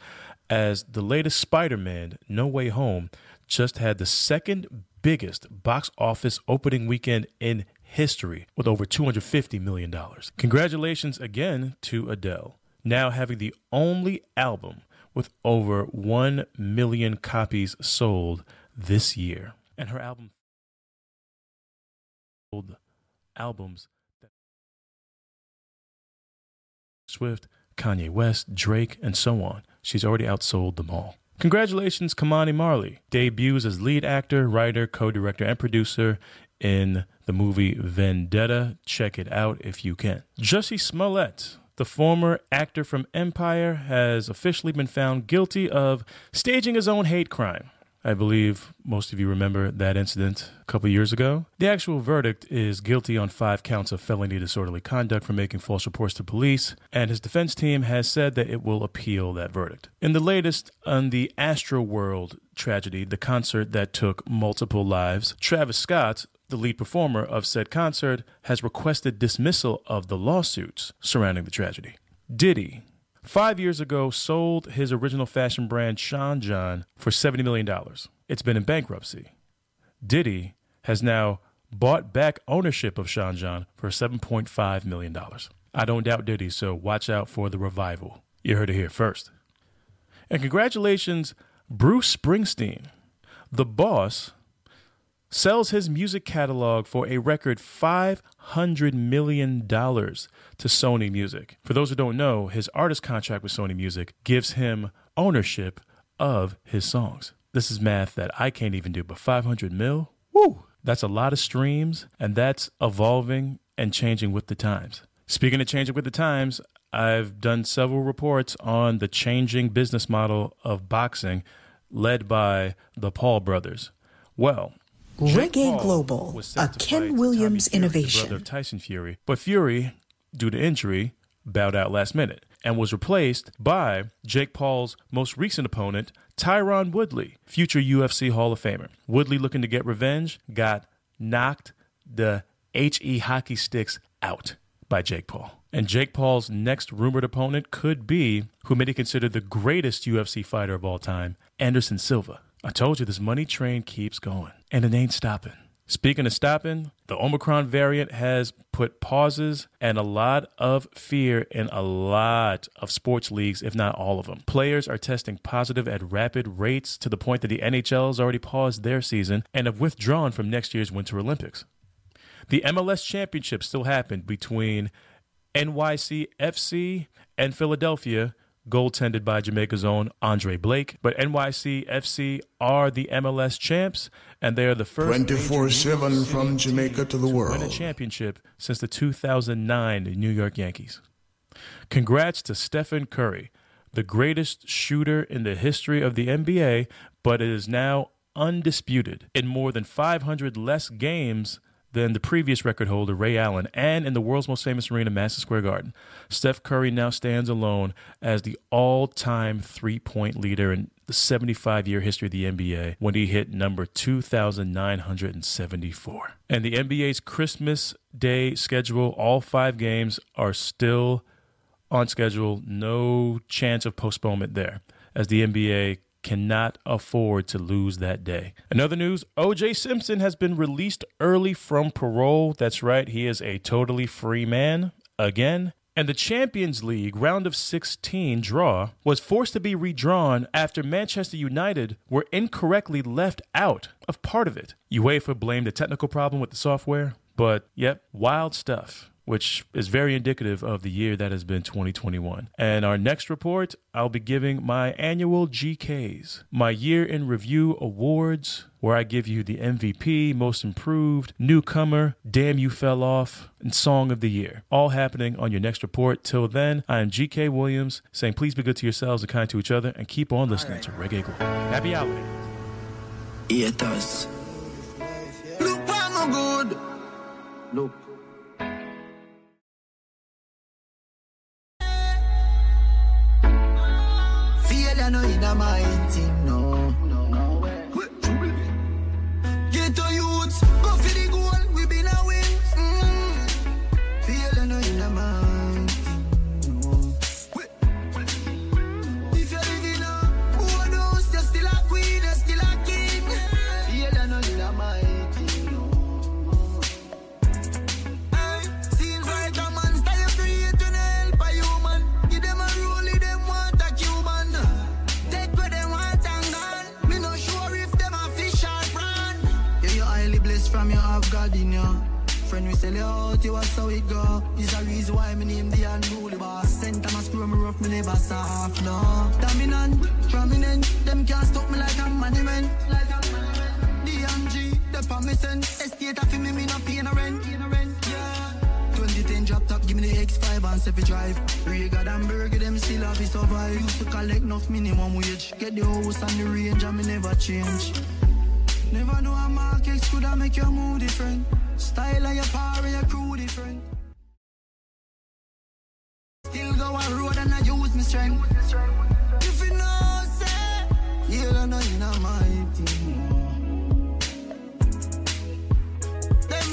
as the latest Spider Man No Way Home just had the second biggest box office opening weekend in history with over $250 million. Congratulations again to Adele, now having the only album with over 1 million copies sold this year. And her album sold albums Swift, Kanye West, Drake, and so on. She's already outsold them all. Congratulations, Ky-Mani Marley. Debuts as lead actor, writer, co director, and producer in the movie Vendetta. Check it out if you can. Jussie Smollett, the former actor from Empire, has officially been found guilty of staging his own hate crime. I believe most of you remember that incident a couple years ago. The actual verdict is guilty on five counts of felony disorderly conduct for making false reports to police, and his defense team has said that it will appeal that verdict. In the latest on the Astro World tragedy, the concert that took multiple lives, Travis Scott, the lead performer of said concert, has requested dismissal of the lawsuits surrounding the tragedy. Diddy, five years ago, sold his original fashion brand Sean John for $70 million. It's been in bankruptcy. Diddy has now bought back ownership of Sean John for $7.5 million. I don't doubt Diddy, so watch out for the revival. You heard it here first. And congratulations, Bruce Springsteen. The boss sells his music catalog for a record $500 million to Sony Music. For those who don't know, his artist contract with Sony Music gives him ownership of his songs. This is math that I can't even do, but 500 mil? Woo! That's a lot of streams, and that's evolving and changing with the times. Speaking of changing with the times, I've done several reports on the changing business model of boxing led by the Paul brothers. Well, Reggae Global, a Ken Williams Fury, innovation. brother of Tyson Fury, but Fury, due to injury, bowed out last minute and was replaced by Jake Paul's most recent opponent, Tyron Woodley, future UFC Hall of Famer. Woodley, looking to get revenge, got knocked the HE hockey sticks out by Jake Paul. And Jake Paul's next rumored opponent could be who many consider the greatest UFC fighter of all time, Anderson Silva. I told you this money train keeps going, and it ain't stopping. Speaking of stopping, the Omicron variant has put pauses and a lot of fear in a lot of sports leagues, if not all of them. Players are testing positive at rapid rates to the point that the NHL has already paused their season and have withdrawn from next year's Winter Olympics. The MLS Championship still happened between NYC FC and Philadelphia goaltended by Jamaica's own Andre Blake. But NYC FC are the MLS champs, and they are the first 24 7 from Jamaica to the world win a championship since the 2009 New York Yankees. Congrats to Stephen Curry, the greatest shooter in the history of the NBA, but it is now undisputed in more than 500 less games than the previous record holder, Ray Allen, and in the world's most famous arena, Madison Square Garden. Steph Curry now stands alone as the all time three point leader in the 75 year history of the NBA when he hit number 2,974. And the NBA's Christmas Day schedule, all five games are still on schedule. No chance of postponement there, as the NBA cannot afford to lose that day. Another news OJ Simpson has been released early from parole. That's right, he is a totally free man again. And the Champions League round of 16 draw was forced to be redrawn after Manchester United were incorrectly left out of part of it. UEFA blamed a technical problem with the software, but yep, wild stuff which is very indicative of the year that has been 2021. And our next report, I'll be giving my annual GKs, my year in review awards, where I give you the MVP, most improved, newcomer, damn you fell off, and song of the year. All happening on your next report. Till then, I am GK Williams saying please be good to yourselves and kind to each other and keep on listening to Reggae Global. Happy holidays. It does. Look, I'm good. Look. Failure no in a my you. Friend, we sell you out, you was how it go. Is a reason why me name the unruly boss. Sent time I screw me rough, me never soft, no. Dominant, prominent, them can't stop me like a monument. Like a DMG, the promising. Estate of me, me no pay no rent. Yeah. 2010 drop top, give me the X5 and 7 drive. Regal and Burger, them still have to survive. Used to collect enough minimum wage. Get the house and the range, and me never change. Never know a market could I make your mood different. Style of your power, your crew different. Still go a road and I use my strength. If you know, say, you don't know you know my team. Them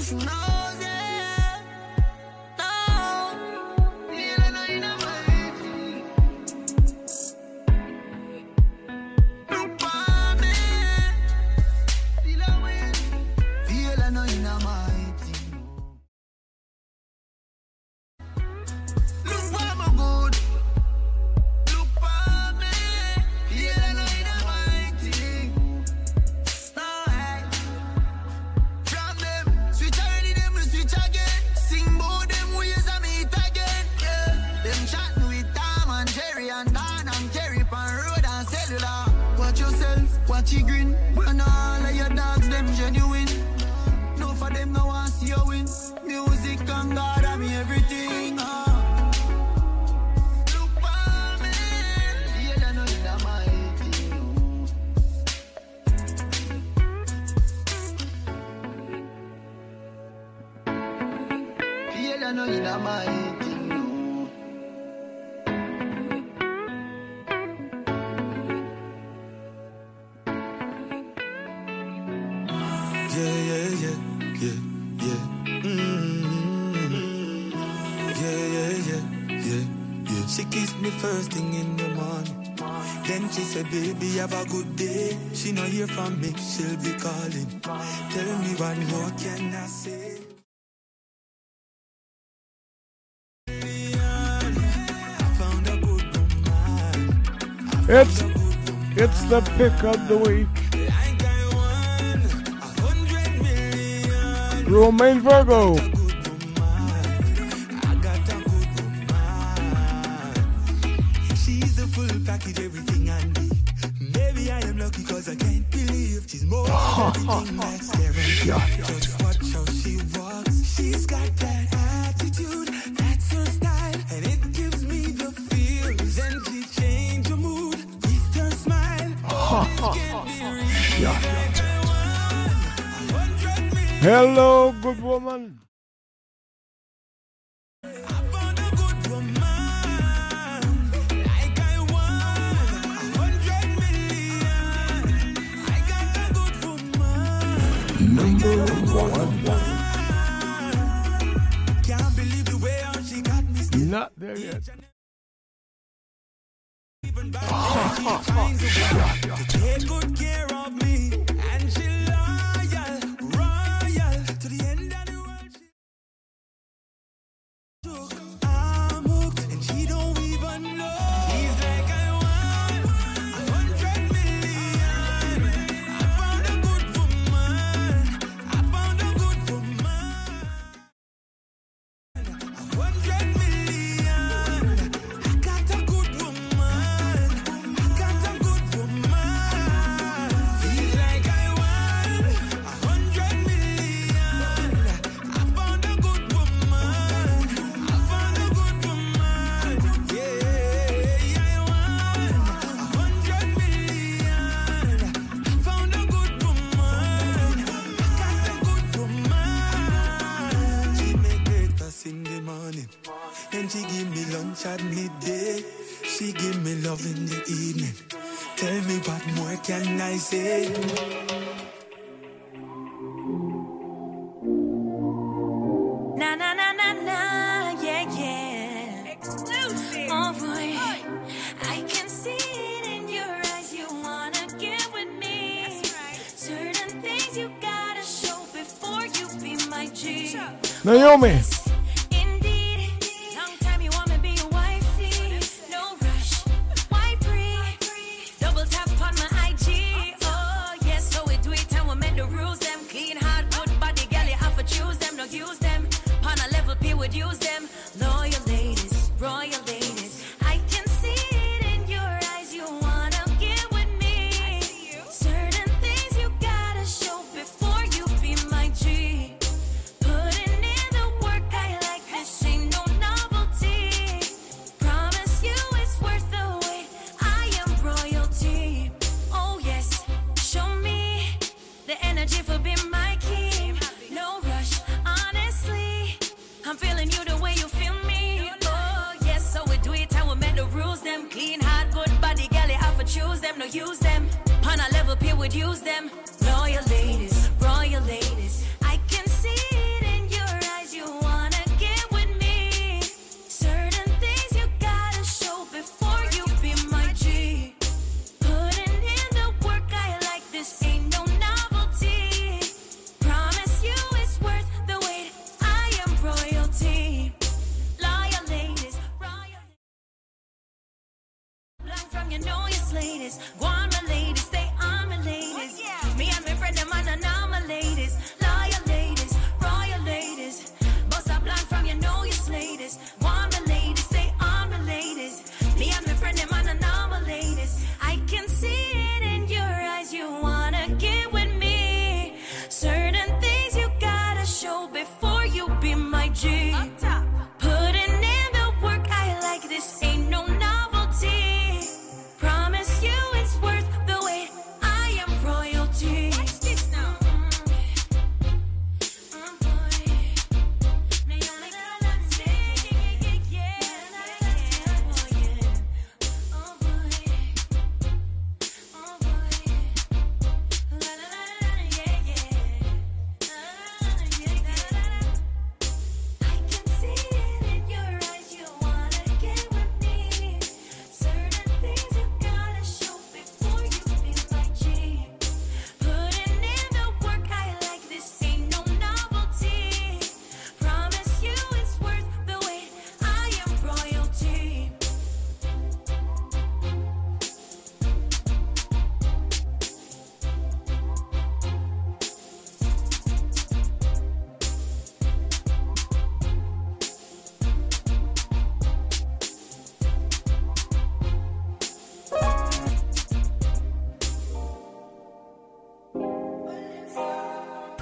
from me, she'll be calling. Tell me what more can I say? It's it's the pick of the week. Romaine Virgo. She's the full package, everything I me, I am lucky cause I can't believe she's more than everything that's scary. Just watch how she walks. She's got that attitude, that's her style. And it gives me the feels. And she change her mood with her smile. Hello, good woman. not there yet. Take good care of me.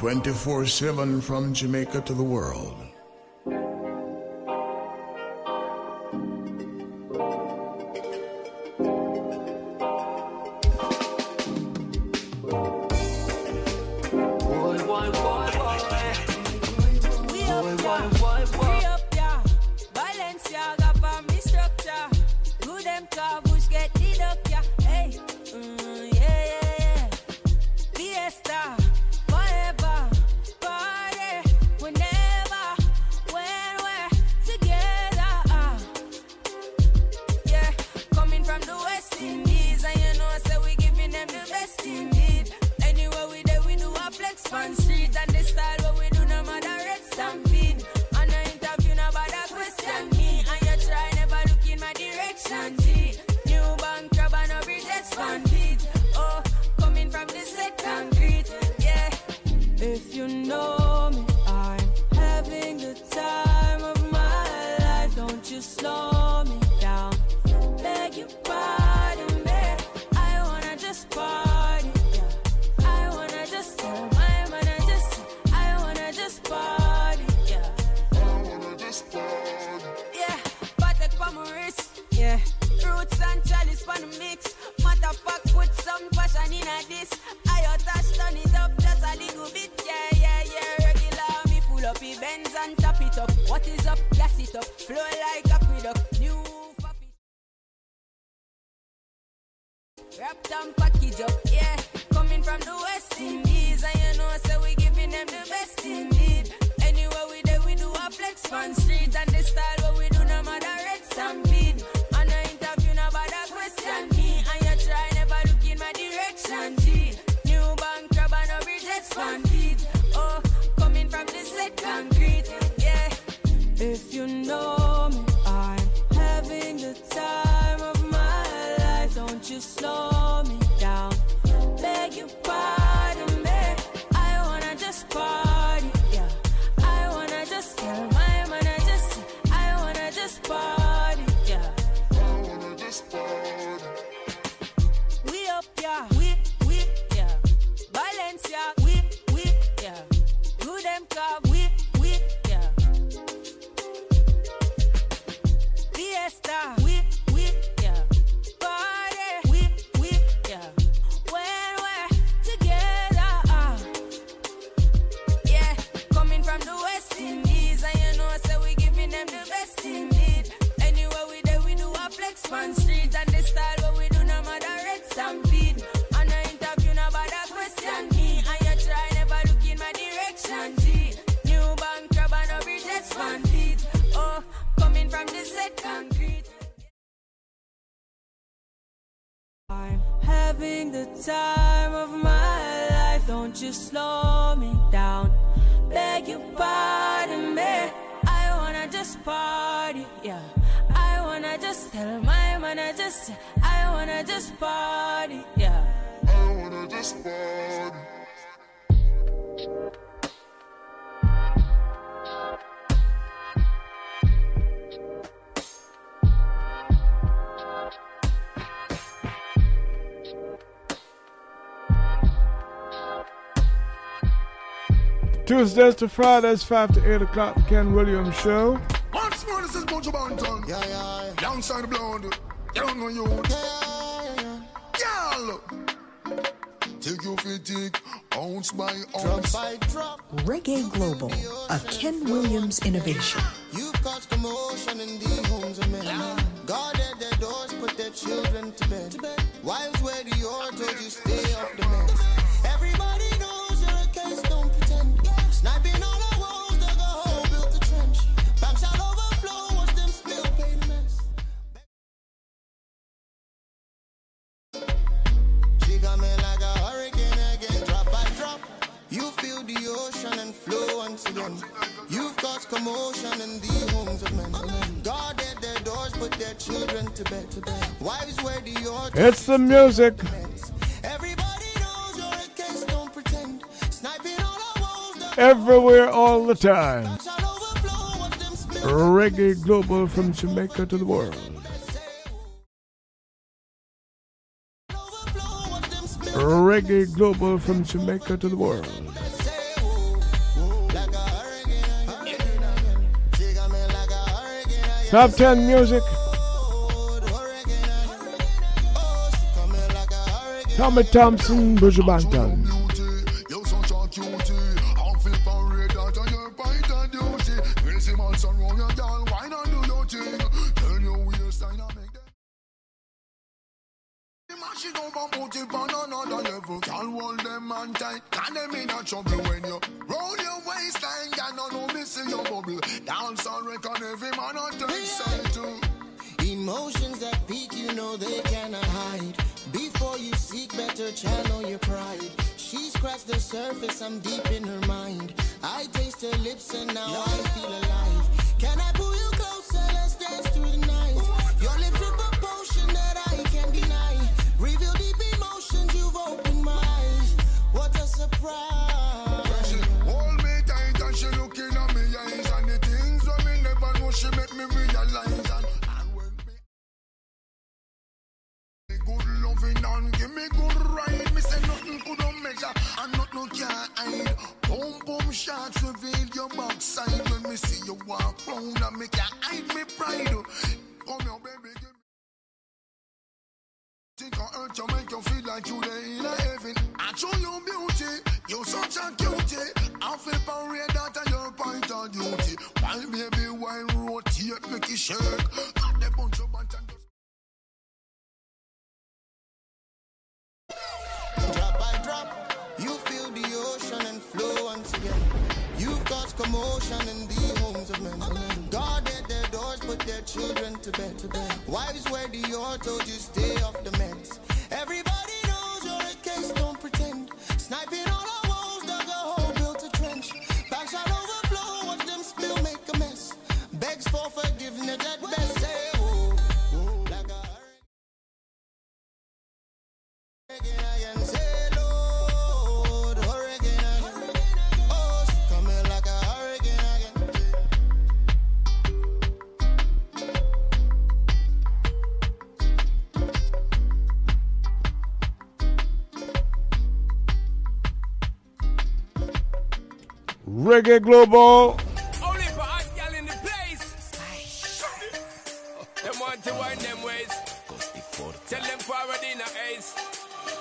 24 7 from Jamaica to the world. Tuesdays to Fridays, 5 to 8 o'clock, The Ken Williams Show. Once more, this is Banton. Yeah, yeah, yeah. Downside blonde. You don't know you. Yeah, yeah, yeah. Girl. Take your ounce by ounce. Drop by drop. Reggae Global, a Ken Williams innovation. music. Everywhere all the time. Reggae Global from Jamaica to the world. Reggae Global from Jamaica to the world. Top 10 music. Tommy Thompson, Buju Banton. Reggae Global. Only for hot gal in the place. them want to wind them ways. Tell them forward in the ace.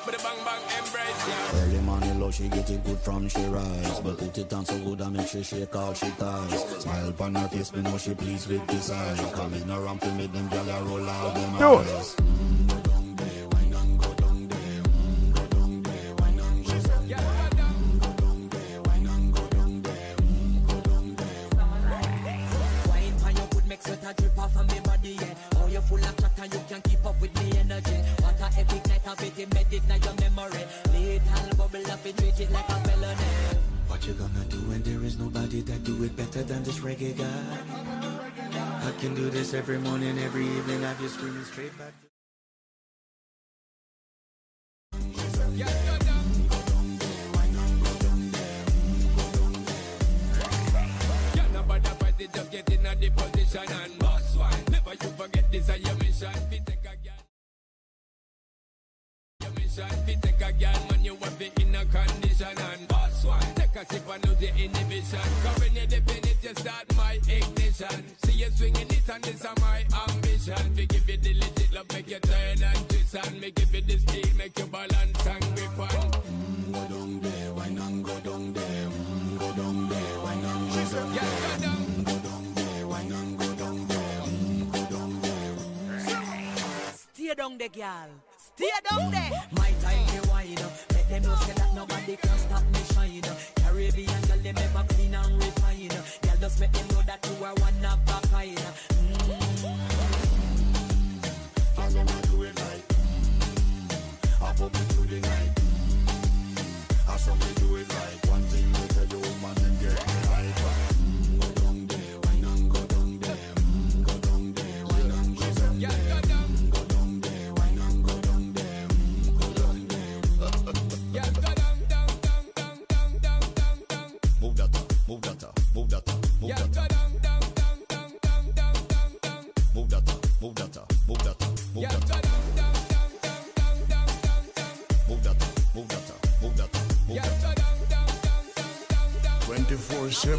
But the bang bang embrace, yeah. Early money low, she get it good from she rise. But put it on so good I make she shake all she ties. Smile upon her face, me know she pleased with this eyes. Coming around to make them gal roll out them eyes.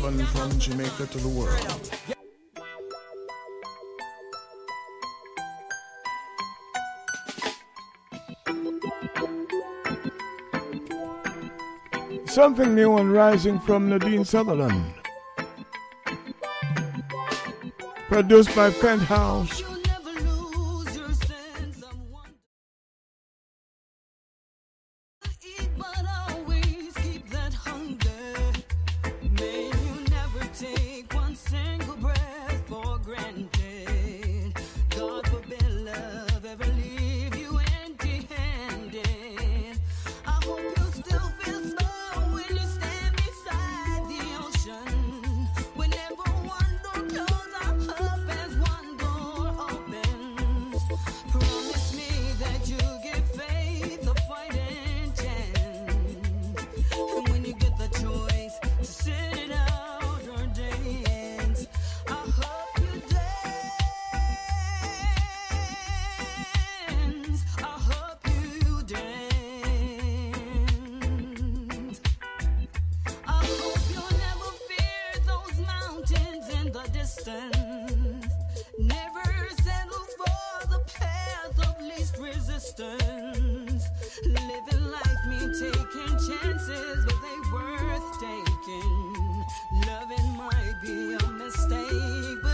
Island from Jamaica to the world. Something new and rising from Nadine Sutherland. Produced by Penthouse path of least resistance. Living life me, taking chances, but they worth taking. Loving might be a mistake.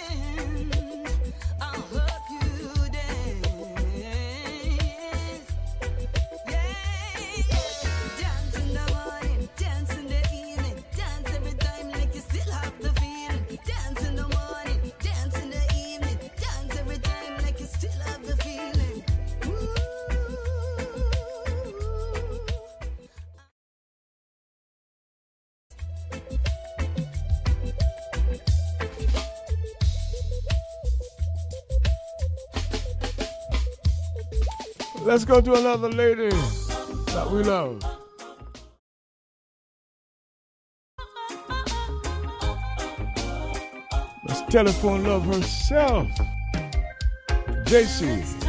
Let's go to another lady that we love. Let's telephone love herself. JC.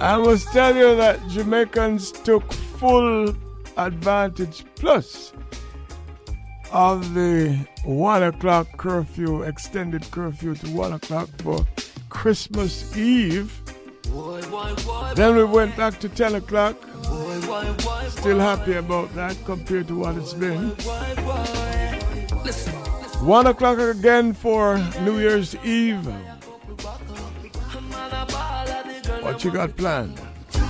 I must tell you that Jamaicans took full advantage plus of the one o'clock curfew, extended curfew to one o'clock for Christmas Eve. Then we went back to 10 o'clock. Still happy about that compared to what it's been. One o'clock again for New Year's Eve. What you got planned?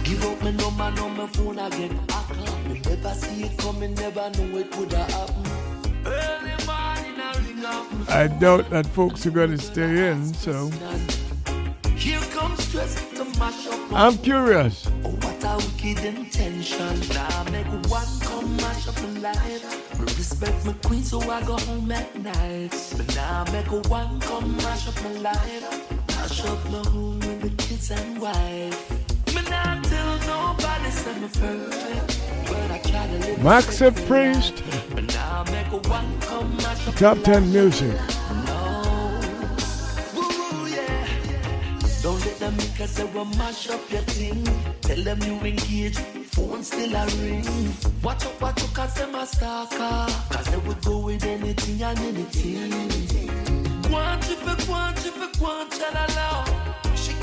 Give up my number, no my phone, I get hacked. Me never see it coming, never know it would have happened. I ring up. I doubt that folks are going to stay in, so Here comes stress to mash up. my I'm curious. Oh, what a wicked intention. Now make one come mash up my life. Respect my queen, so I go home at night. But now make one come mash up my life. Mash up my home with the kids and wife. Me not tell nobody say me perfect. But I try to live Maxi Priest, But now make one come mash up Top my 10 music. Don't let them make us we mash up your thing. Tell them you engage, phone still a ring. Watch out, watch out, cause them a stalker. Cause they would go with anything and anything. One chip, one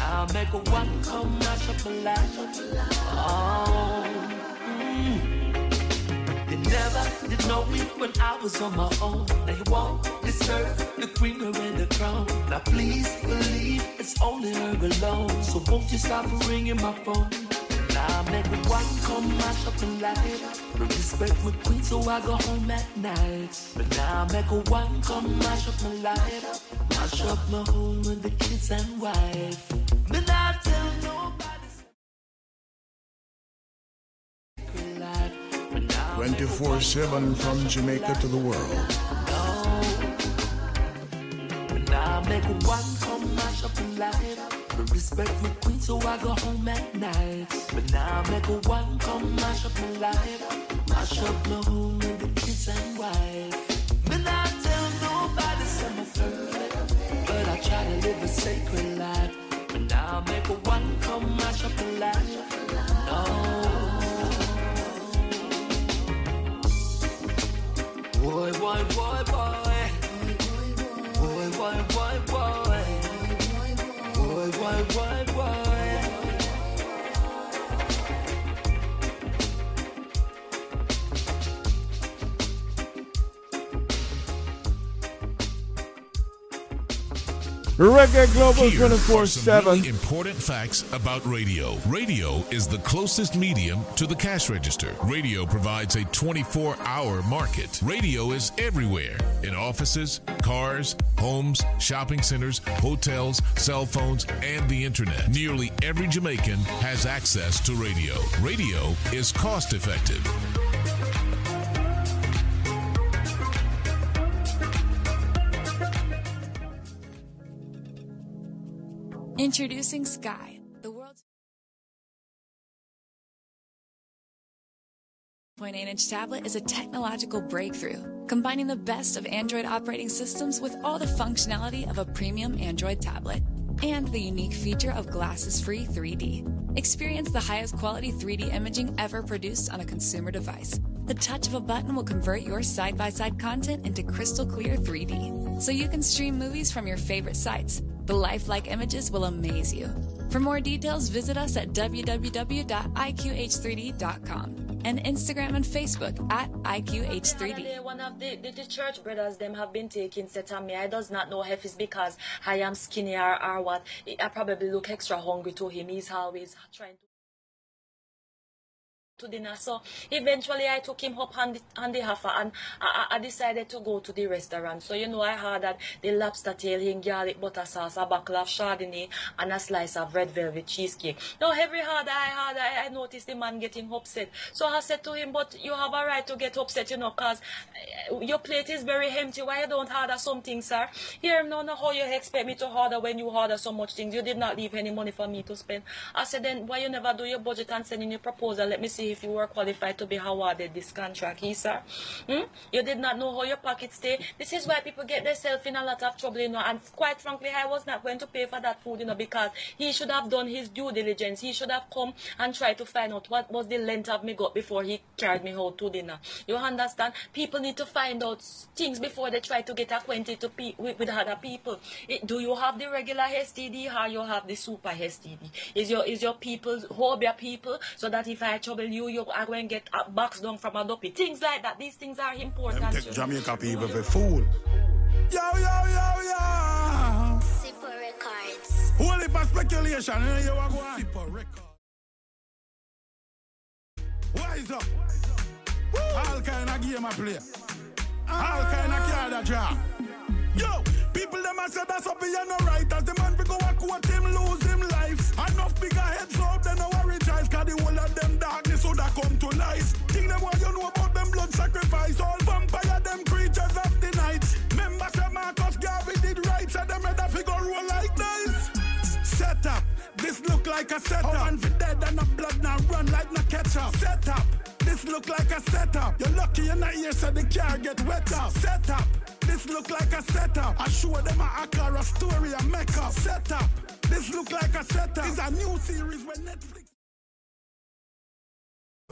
Now make one come mash up my life. Oh. mm. You never did know me when I was on my own. Now you won't deserve the queen or the crown. Now please believe it's only her alone. So won't you stop ringing my phone? Now make one come mash up the light. But respect my queen, so I go home at night. But now make one come mash up my life. Mash up my home with the kids and wife. But I tell nobody. 24 7 from Jamaica to the world. Now the respect my queen, so I go home at night. But now I make a one come mash up my life, mash up my home and the kids and wife. Me not tell nobody say I'm perfect, but I try to live a sacred life. But now I make a one come mash up my life. No. Boy, boy, boy. Boy, boy, Reggae Global Here 24 are some 7. really important facts about radio. Radio is the closest medium to the cash register. Radio provides a 24 hour market. Radio is everywhere in offices, cars, homes, shopping centers, hotels, cell phones, and the internet. Nearly every Jamaican has access to radio. Radio is cost effective. Introducing Sky, the world's 0.8 inch tablet is a technological breakthrough, combining the best of Android operating systems with all the functionality of a premium Android tablet and the unique feature of glasses free 3D. Experience the highest quality 3D imaging ever produced on a consumer device. The touch of a button will convert your side by side content into crystal clear 3D, so you can stream movies from your favorite sites. The lifelike images will amaze you. For more details, visit us at www.iqh3d.com and Instagram and Facebook at IQH3D. One of the, the, the church brothers them have been taking. I does not know if it's because I am skinny or, or what. I probably look extra hungry to him. He's always trying to to dinner. So eventually I took him up on the, on the and I, I decided to go to the restaurant. So you know I had that the lobster tail in garlic butter sauce, a buckle of Chardonnay and a slice of red velvet cheesecake. Now every hard I had I, I noticed the man getting upset. So I said to him, but you have a right to get upset, you know, cause uh, your plate is very empty. Why you don't order something, sir? Here no know how you expect me to order when you order so much things. You did not leave any money for me to spend. I said then why you never do your budget and send in your proposal? Let me see if you were qualified to be awarded this contract, he sir. Hmm? You did not know how your pockets stay. This is why people get themselves in a lot of trouble, you know. And quite frankly, I was not going to pay for that food, you know, because he should have done his due diligence. He should have come and tried to find out what was the length of me gut before he carried me out to dinner. You understand? People need to find out things before they try to get acquainted to pe- with, with other people. It- do you have the regular STD or you have the super STD? Is your is your people your people so that if I trouble you, you are going to get a box down from a dopey. Things like that. These things are important. Them take. Jamaica people for fool. Yo, yo, yo, yo. Super Records. Holy for speculation. Eh, you know you want go on. Super. Wise up. All kind of game I play. All kind of card I draw. Yo, people them a say that's up here no right As the man we go a quote him lose him life Enough bigger heads up then no worry tries Cause the whole of them darkness so that come to light Think them what you know about them blood sacrifice All vampire them creatures of the night Remember say Marcus Garvey did right Say them ready figure roll like dice Set up, this look like a setup. Oh, and for dead and the blood now run like no ketchup. Set up, this look like a setup. You're lucky you're not here so the car get wet up. Set up, this look like a setup. I show them a hack or a story I make up. Set up, this look like a setup. It's a new series when Netflix.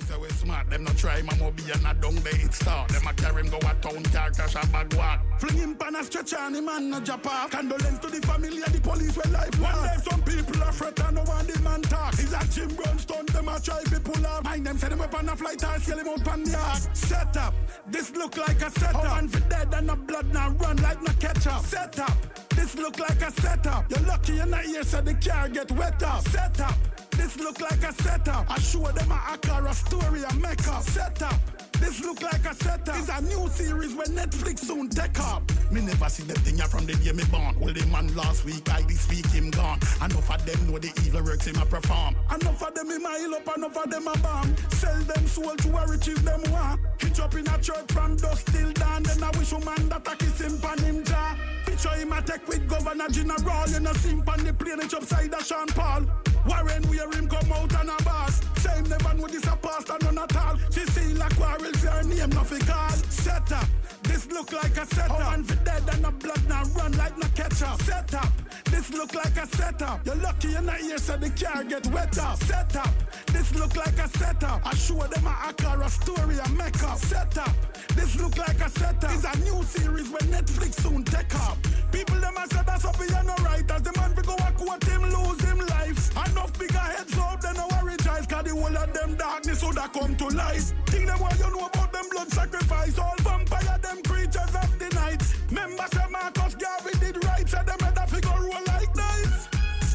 Say we smart, them not try my mobile and a down the it start. Them a carry him go a town car crash a bag walk. Fling him pan a stretch and him man a drop off. Condolence to the family and the police when life One day some people are fret and no one the man talk. Is a Jim Brown stunt, them a try to pull up. Mind them send him up on a flight or scale him out on the ark. Set up, this look like a setup. Oh, and for dead and the blood now run like no ketchup. Set up, this look like a setup. You're lucky you're not here so the car get wet up. Set up. This look like a setup. I show them a hack or a story I make up. Setup. This look like a setup. It's a new series where Netflix soon take up. Me never see them thing from the day me born. Well, the man last week, I this week him gone. Enough of them know the evil works him a perform. Enough of them in my heal up, enough of them a bomb. Sell them soul to a riches them want. Hitch up in a church from dusk till dawn. Then I wish a man that I kiss him pan him jaw. Picture him a take with Governor General. You know, simp on the plane, it's upside of Sean Paul. Warren wear him come out and a boss. Same never know this a pastor, none at all. She see like quarrel, see her name, nothing call. Set up. This look like a setup. Oh, and for dead and the blood now run like no ketchup. Set up. This look like a setup. You're lucky you're not here so the car get wet up. Set up. This look like a setup. I show them a hacker, a story, a make up. Set up. This look like a setup. It's a new series when Netflix soon take up. People them a say that's up here no right. As the man we go a quote him lose him life. Enough bigger heads up, then no worry guys. Cause the whole of them darkness so that come to light. Think them what you know about them blood sacrifice. All vampire them creatures of the night. Remember say Marcus Garvey did right. Say them a figure roll like dice.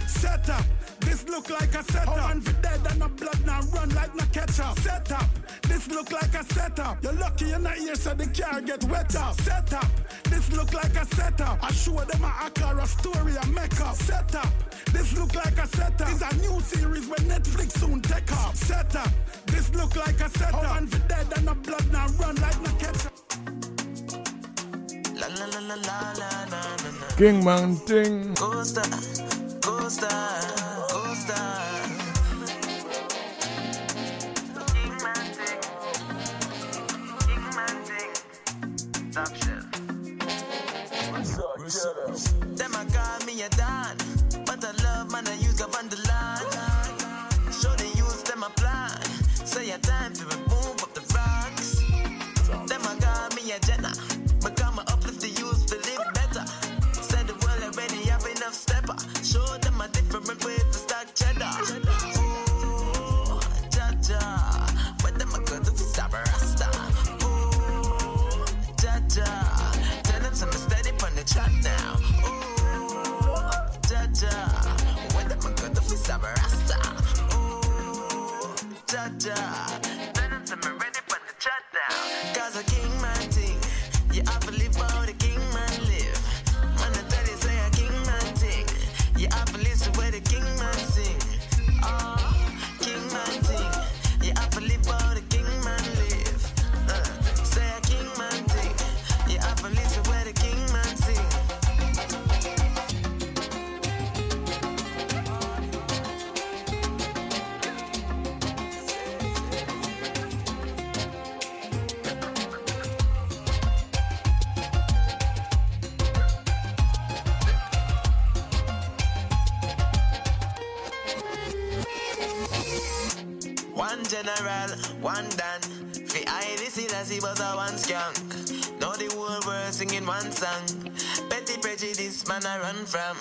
Set up. This look like a setup. Oh, and for dead and the blood now run like no ketchup. Set up. This look like a setup. You're lucky you're not here, so the car get wetter. Setup. This look like a setup. I show them a hacker, a story, a makeup. Setup. This look like a setup. It's a new series where Netflix soon take off. Setup. This look like a setup. Oh, and the dead and the blood now run like no ketchup. La la la la la la la. King Mountain. Costa, Costa, Costa. Top shelf. Them a call me a Don, was a one skunk. Now the whole world singing one song. Petty prejudice man I run from.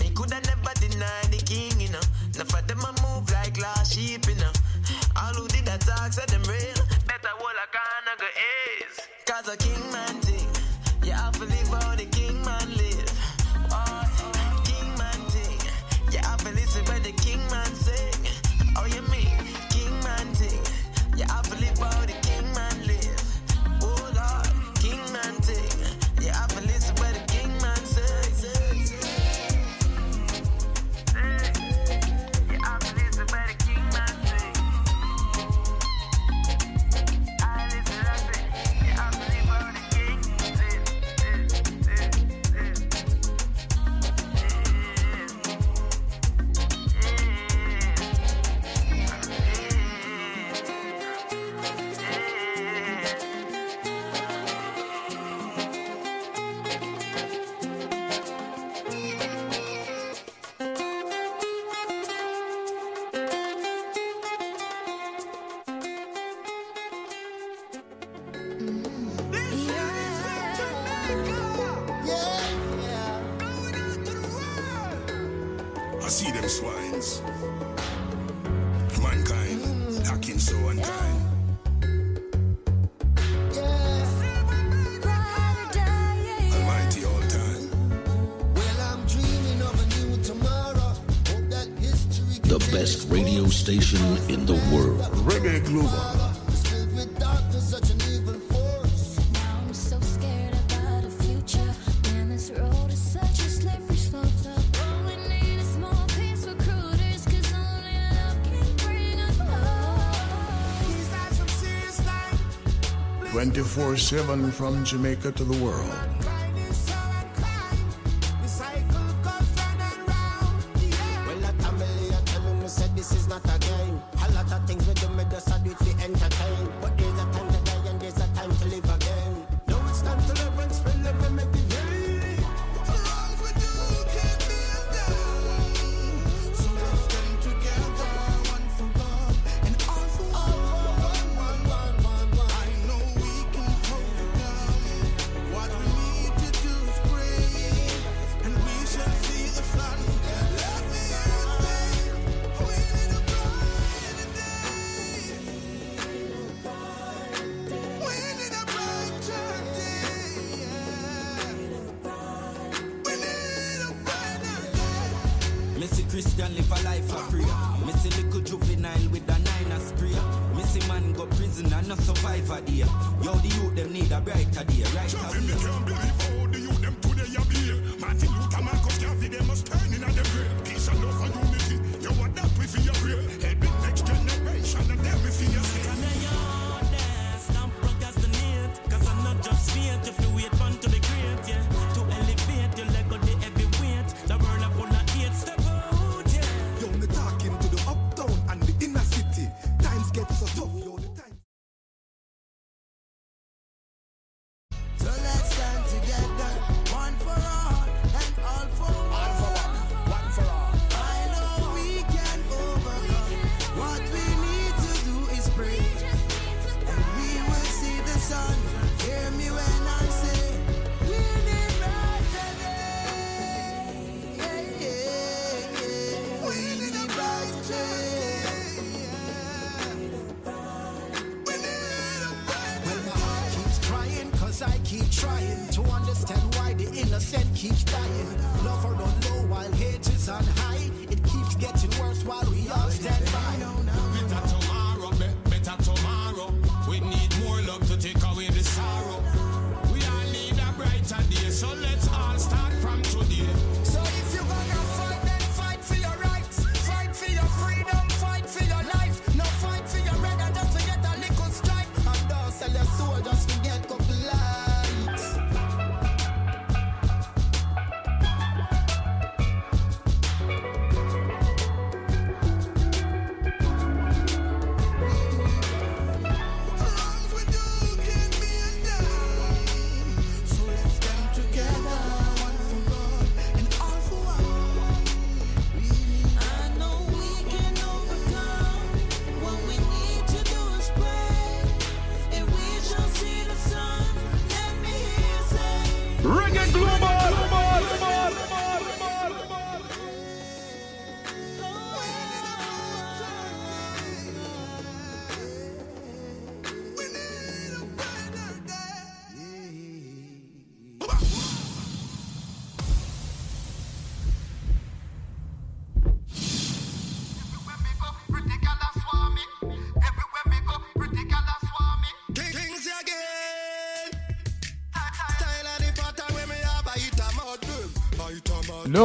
Me coulda never deny the king, you know. Now for them I move like last sheep, you know. All who did that talk said them real. Better hold a corner go is. Cause a king man 24 7 from Jamaica to the world.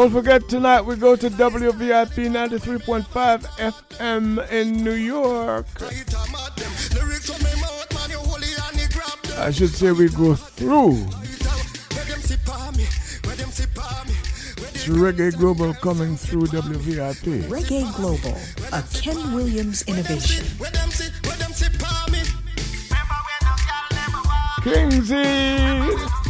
Don't forget tonight we go to WVIP 93.5 FM in New York. I should say we go through. It's Reggae Global coming through WVIP. Reggae Global, a Ken Williams innovation. Kingsy!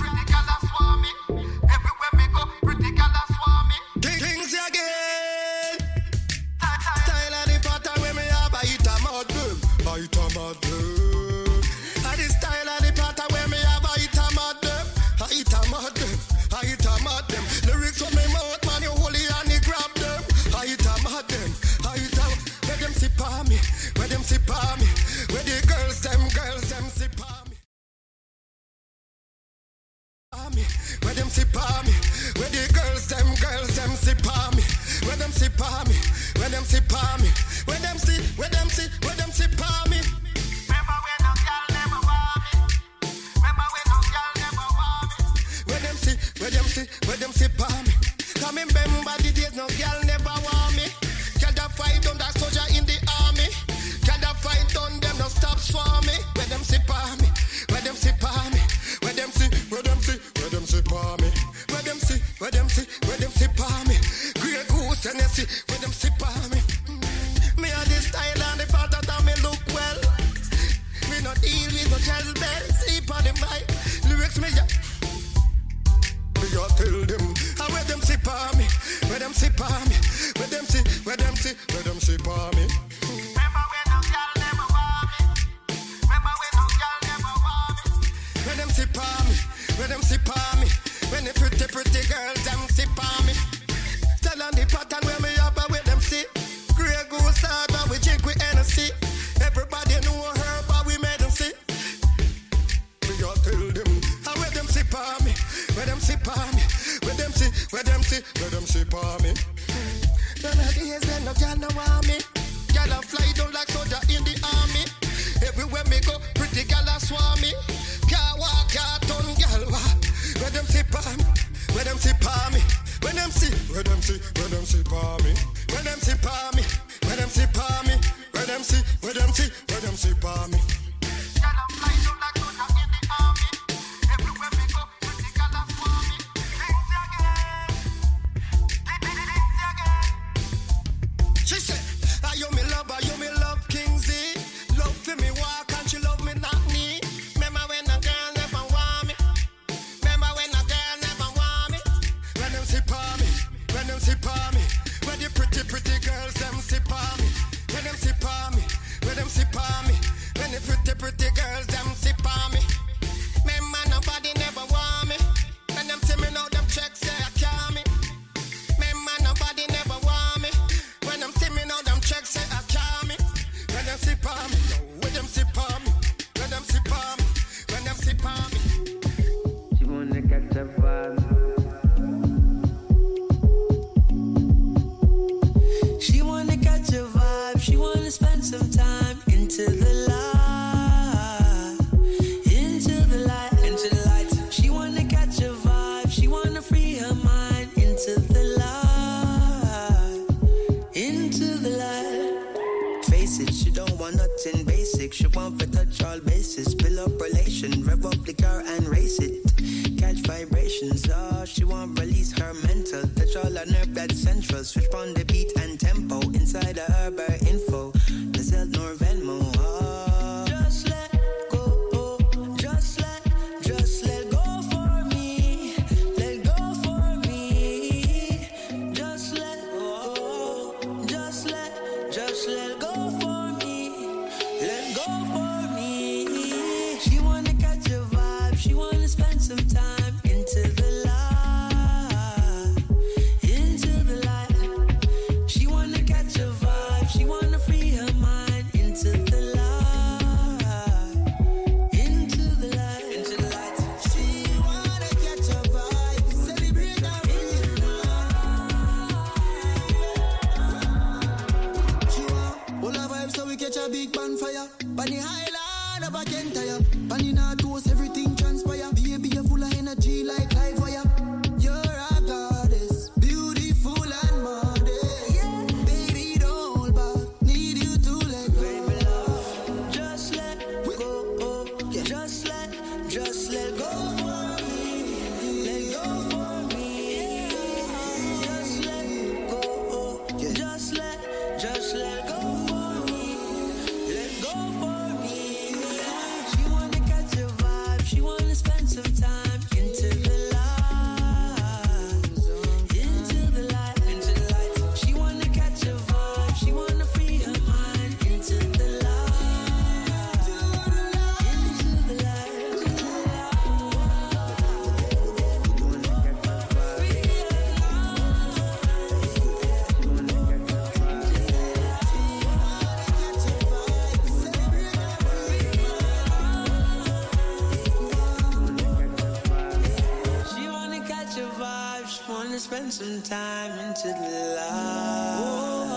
spend some time into the light. Oh,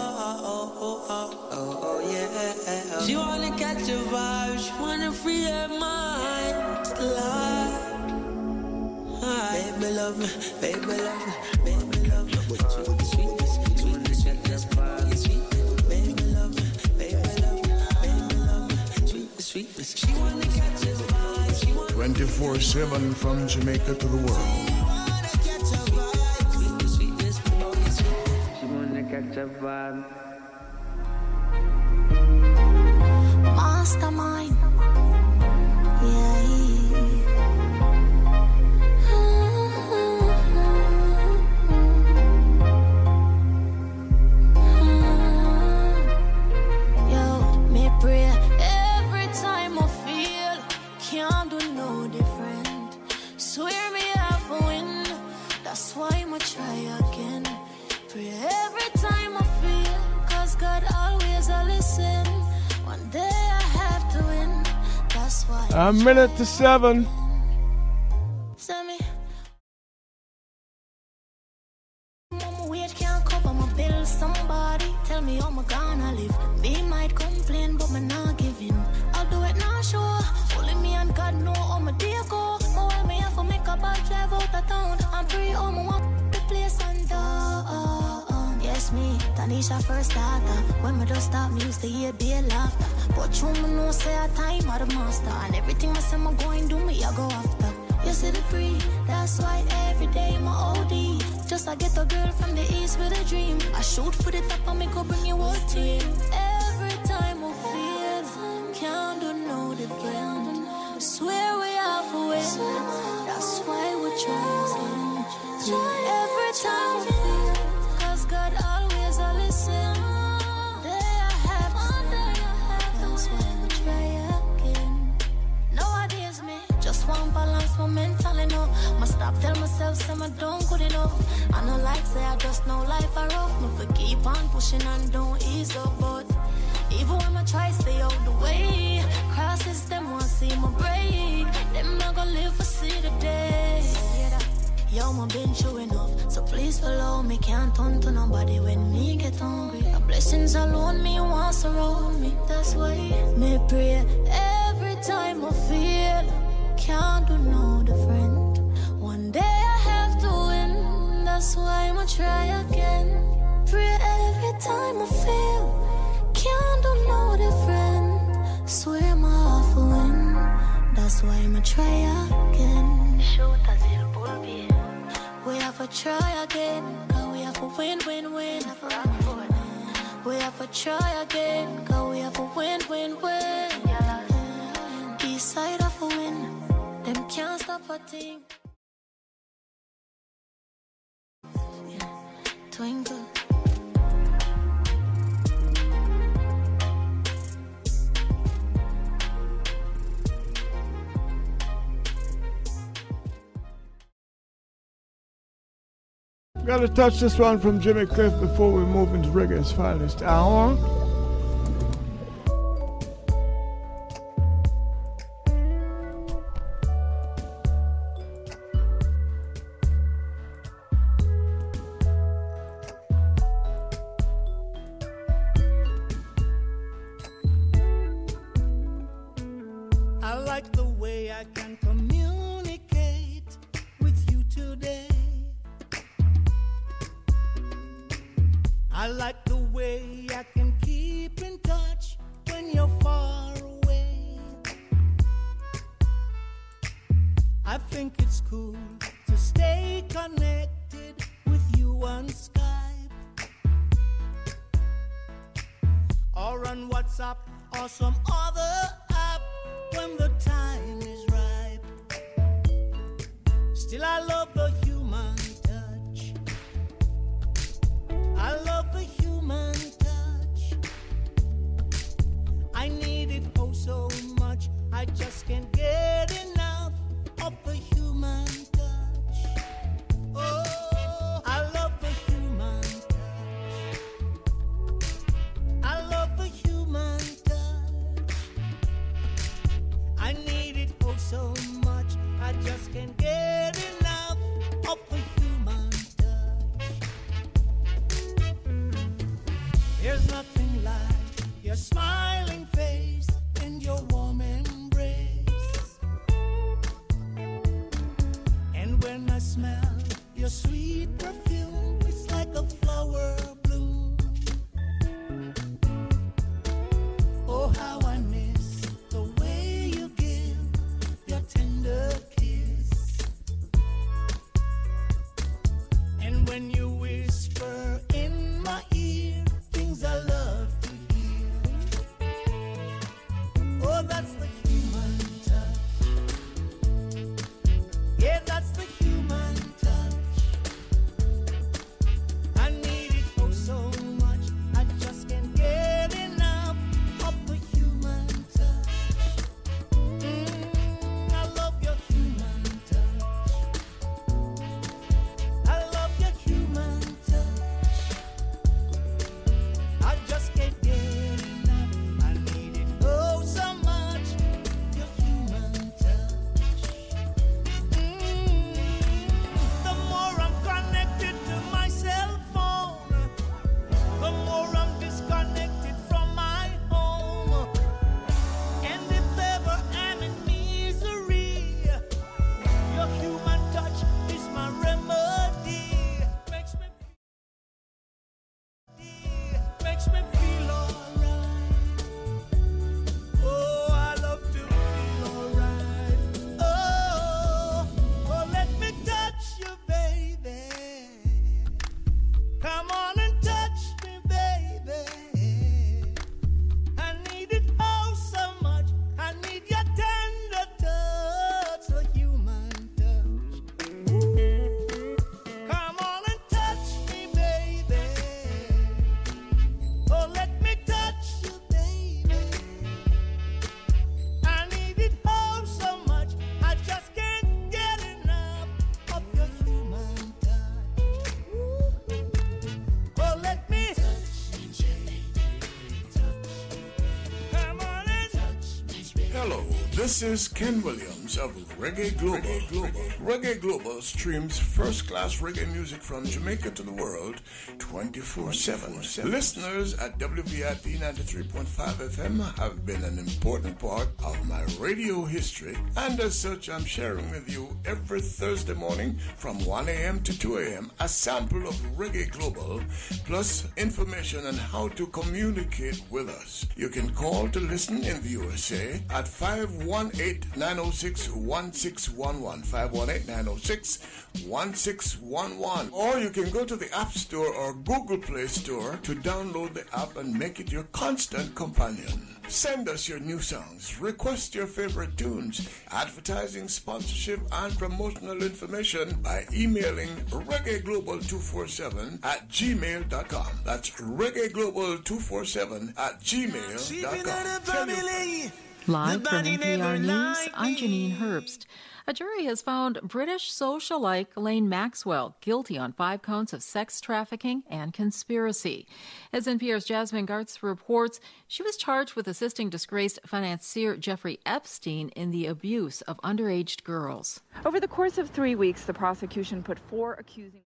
oh, oh, oh, oh, yeah. She wanna catch a vibe, she wanna free her mind to the light. Baby love me, baby love me. She wanna catch vibe, she wanna. 24 7 from Jamaica to the world. minute to seven. going to touch this one from Jimmy Cliff before we move into Reggae's finest hour. This is Ken Williams of Reggae Global. Reggae Global, Reggae Global streams first class reggae music from Jamaica to the world 24 7. Listeners at WVIP 93.5 FM have been an important part radio history, and as such, I'm sharing with you every Thursday morning from 1 a.m. to 2 a.m. a sample of Reggae Global plus information on how to communicate with us. You can call to listen in the USA at 518-906-1611, 518-906-1611. Or you can go to the App Store or Google Play Store to download the app and make it your constant companion. Send us your new songs, request your favorite tunes, advertising, sponsorship, and promotional information by emailing reggaeglobal247 at gmail.com. That's reggaeglobal247 at gmail.com. Tell your Live from NPR News, I'm Janine Herbst. A jury has found British socialite Ghislaine Maxwell guilty on five counts of sex trafficking and conspiracy. As NPR's Jasmine Garsd reports, she was charged with assisting disgraced financier Jeffrey Epstein in the abuse of underage girls. Over the course of three weeks, the prosecution put four accusing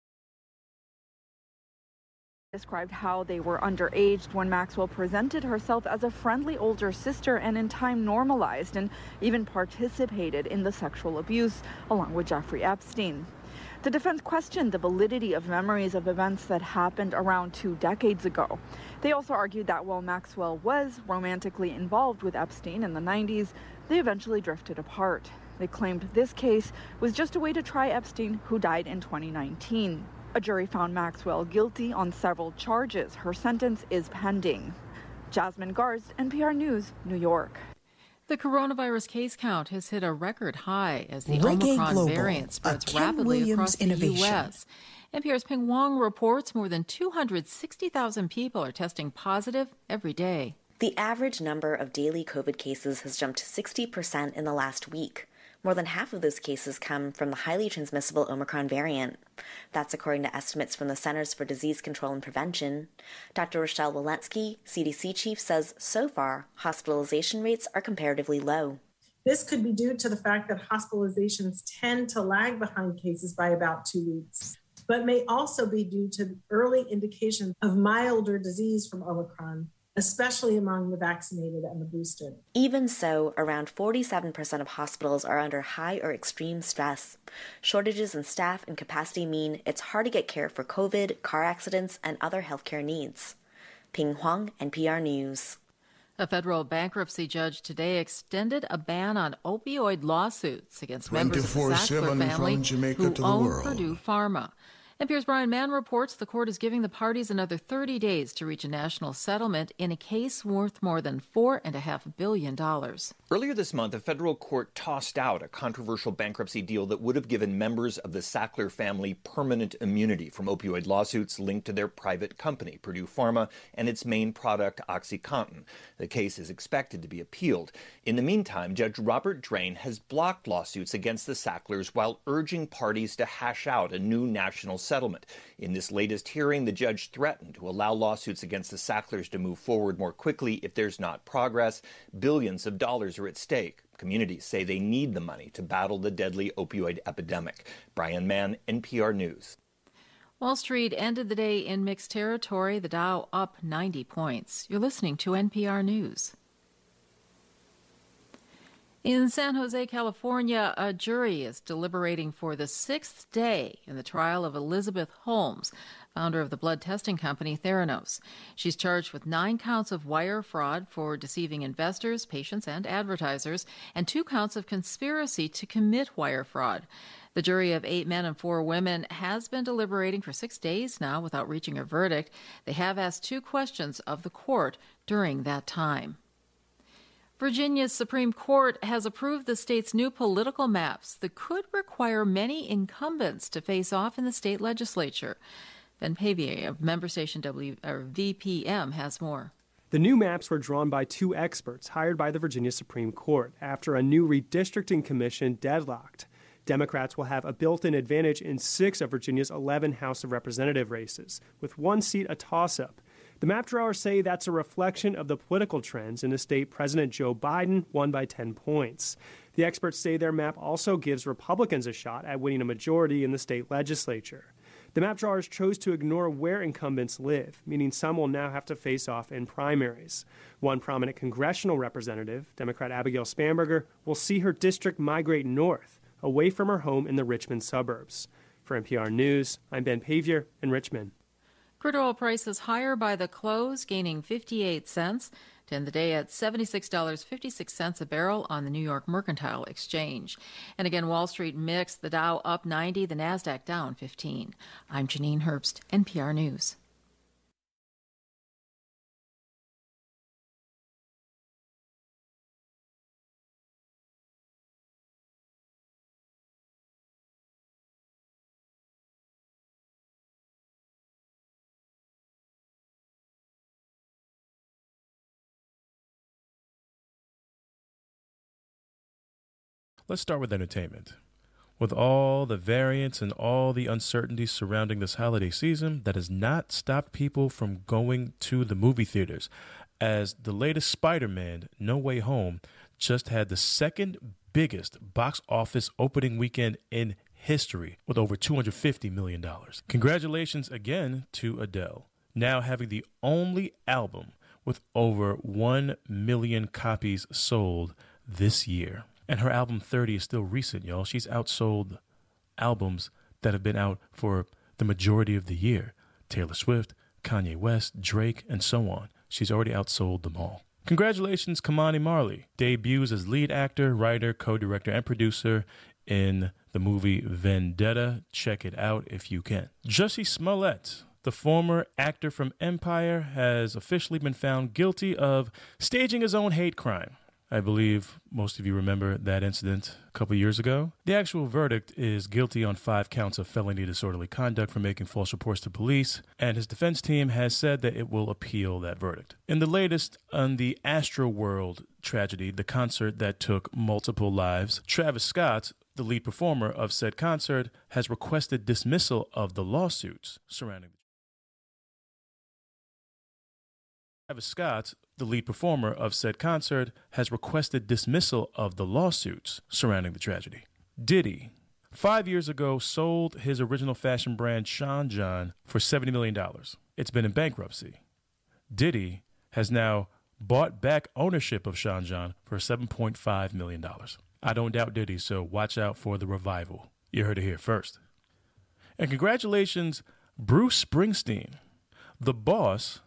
described how they were underaged when Maxwell presented herself as a friendly older sister and in time normalized and even participated in the sexual abuse along with Jeffrey Epstein. The defense questioned the validity of memories of events that happened around two decades ago. They also argued that while Maxwell was romantically involved with Epstein in the 90s, they eventually drifted apart. They claimed this case was just a way to try Epstein, who died in 2019. A jury found Maxwell guilty on several charges. Her sentence is pending. Jasmine Garsd, NPR News, New York. The coronavirus case count has hit a record high as the Reggae Omicron Global, variant spreads rapidly Williams across the. U.S. NPR's Pien Huang reports more than 260,000 people are testing positive every day. The average number of daily COVID cases has jumped 60% in the last week. More than half of those cases come from the highly transmissible Omicron variant. That's according to estimates from the Centers for Disease Control and Prevention. Dr. Rochelle Walensky, CDC chief, says so far, hospitalization rates are comparatively low. This could be due to the fact that hospitalizations tend to lag behind cases by about two weeks, but may also be due to early indications of milder disease from Omicron, especially among the vaccinated and the boosted. Even so, around 47% of hospitals are under high or extreme stress. Shortages in staff and capacity mean it's hard to get care for COVID, car accidents, and other healthcare needs. Pien Huang, NPR News. A federal bankruptcy judge today extended a ban on opioid lawsuits against members of the 24/7 Sackler family from Jamaica who to the own world. Purdue Pharma. NPR's Brian Mann reports the court is giving the parties another 30 days to reach a national settlement in a case worth more than $4.5 billion. Earlier this month, a federal court tossed out a controversial bankruptcy deal that would have given members of the Sackler family permanent immunity from opioid lawsuits linked to their private company, Purdue Pharma, and its main product, OxyContin. The case is expected to be appealed. In the meantime, Judge Robert Drain has blocked lawsuits against the Sacklers while urging parties to hash out a new national settlement. In this latest hearing, the judge threatened to allow lawsuits against the Sacklers to move forward more quickly if there's not progress. Billions of dollars are at stake. Communities say they need the money to battle the deadly opioid epidemic. Brian Mann, NPR News. Wall Street ended the day in mixed territory, the Dow up 90 points. You're listening to NPR News. In San Jose, California, a jury is deliberating for the sixth day in the trial of Elizabeth Holmes, founder of the blood testing company Theranos. She's charged with nine counts of wire fraud for deceiving investors, patients, and advertisers, and two counts of conspiracy to commit wire fraud. The jury of eight men and four women has been deliberating for six days now without reaching a verdict. They have asked two questions of the court during that time. Virginia's Supreme Court has approved the state's new political maps that could require many incumbents to face off in the state legislature. Ben Paviour of member station w, VPM has more. The new maps were drawn by two experts hired by the Virginia Supreme Court after a new redistricting commission deadlocked. Democrats will have a built in advantage in six of Virginia's 11 House of Representative races, with one seat a toss up. The map drawers say that's a reflection of the political trends in the state President Joe Biden won by 10 points. The experts say their map also gives Republicans a shot at winning a majority in the state legislature. The map drawers chose to ignore where incumbents live, meaning some will now have to face off in primaries. One prominent congressional representative, Democrat Abigail Spanberger, will see her district migrate north, away from her home in the Richmond suburbs. For NPR News, I'm Ben Paviour in Richmond. Crude oil prices higher by the close, gaining 58 cents to end the day at $76.56 a barrel on the New York Mercantile Exchange. And again, Wall Street mixed, the Dow up 90, the NASDAQ down 15. I'm Janine Herbst, NPR News. Let's start with entertainment. With all the variants and all the uncertainties surrounding this holiday season, that has not stopped people from going to the movie theaters, as the latest Spider Man, No Way Home, just had the second biggest box office opening weekend in history with over $250 million. Congratulations again to Adele, now having the only album with over 1 million copies sold this year. And her album 30 is still recent, y'all. She's outsold albums that have been out for the majority of the year Taylor Swift, Kanye West, Drake, and so on. She's already outsold them all. Congratulations, Ky-Mani Marley. Debuts as lead actor, writer, co director, and producer in the movie Vendetta. Check it out if you can. Jussie Smollett, the former actor from Empire, has officially been found guilty of staging his own hate crime. I believe most of you remember that incident a couple years ago. The actual verdict is guilty on five counts of felony disorderly conduct for making false reports to police, and his defense team has said that it will appeal that verdict. In the latest on the Astro World tragedy, the concert that took multiple lives, Travis Scott, the lead performer of said concert, has requested dismissal of the lawsuits surrounding the Travis Scott, the lead performer of said concert, has requested dismissal of the lawsuits surrounding the tragedy. Diddy, five years ago, sold his original fashion brand Sean John for $70 million. It's been in bankruptcy. Diddy has now bought back ownership of Sean John for $7.5 million. I don't doubt Diddy, so watch out for the revival. You heard it here first. And congratulations, Bruce Springsteen. The boss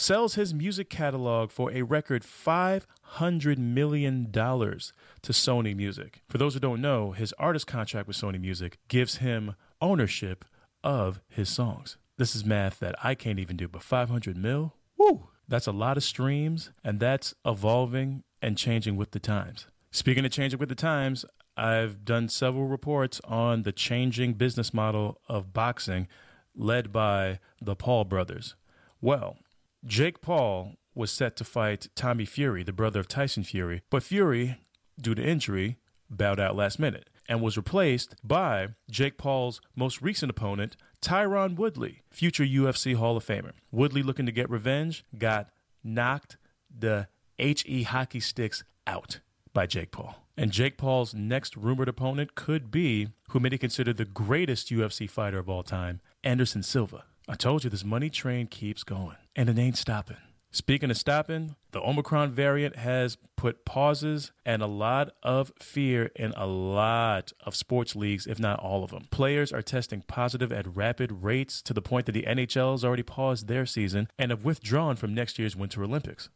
sells his music catalog for a record $500 million to Sony Music. For those who don't know, his artist contract with Sony Music gives him ownership of his songs. This is math that I can't even do, but 500 mil? Woo! That's a lot of streams, and that's evolving and changing with the times. Speaking of changing with the times, I've done several reports on the changing business model of boxing led by the Paul brothers. Well, Jake Paul was set to fight Tommy Fury, the brother of Tyson Fury, but Fury, due to injury, bowed out last minute and was replaced by Jake Paul's most recent opponent, Tyron Woodley, future UFC Hall of Famer. Woodley, looking to get revenge, got knocked the HE hockey sticks out by Jake Paul. And Jake Paul's next rumored opponent could be who many consider the greatest UFC fighter of all time, Anderson Silva. I told you this money train keeps going, and it ain't stopping. Speaking of stopping, the Omicron variant has put pauses and a lot of fear in a lot of sports leagues, if not all of them. Players are testing positive at rapid rates to the point that the NHL has already paused their season and have withdrawn from next year's Winter Olympics.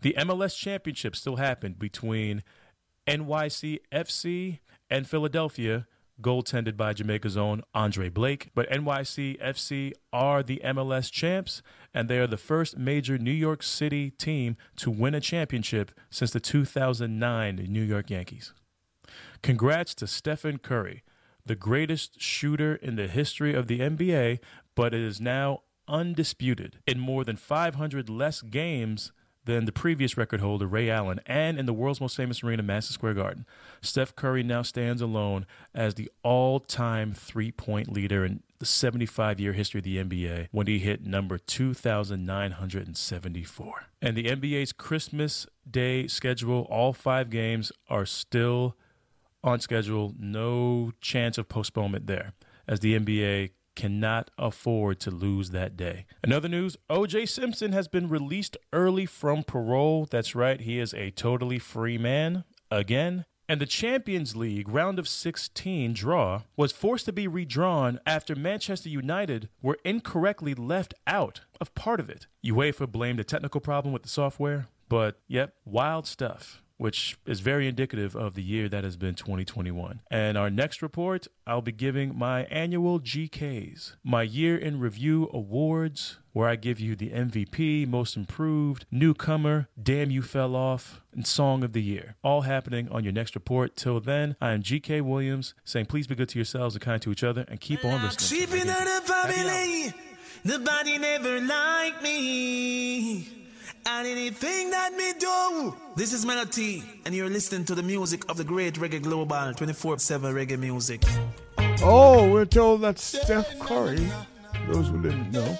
The MLS Championship still happened between NYC FC and Philadelphia, goaltended by Jamaica's own Andre Blake. But NYC FC are the MLS champs, and they are the first major New York City team to win a championship since the 2009 New York Yankees. Congrats to Stephen Curry, the greatest shooter in the history of the NBA, but it is now undisputed in more than 500 less games than the previous record holder, Ray Allen, and in the world's most famous arena, Madison Square Garden. Steph Curry now stands alone as the all time three point leader in the 75 year history of the NBA when he hit number 2,974. And the NBA's Christmas Day schedule, all five games are still on schedule. No chance of postponement there, as the NBA cannot afford to lose that day. Another news OJ Simpson has been released early from parole. That's right, he is a totally free man again. And the Champions League round of 16 draw was forced to be redrawn after Manchester United were incorrectly left out of part of it. UEFA blamed a technical problem with the software, but yep, wild stuff which is very indicative of the year that has been 2021. And our next report, I'll be giving my annual GKs, my year in review awards, where I give you the MVP, most improved, newcomer, damn you fell off, and song of the year. All happening on your next report. Till then, I am GK Williams saying please be good to yourselves and kind to each other and keep on listening. On the family, the body never liked me. And anything that me do, this is Melody, and you're listening to the music of the great Reggae Global 24 7 reggae music. Oh, we're told that Steph Curry, those who didn't know,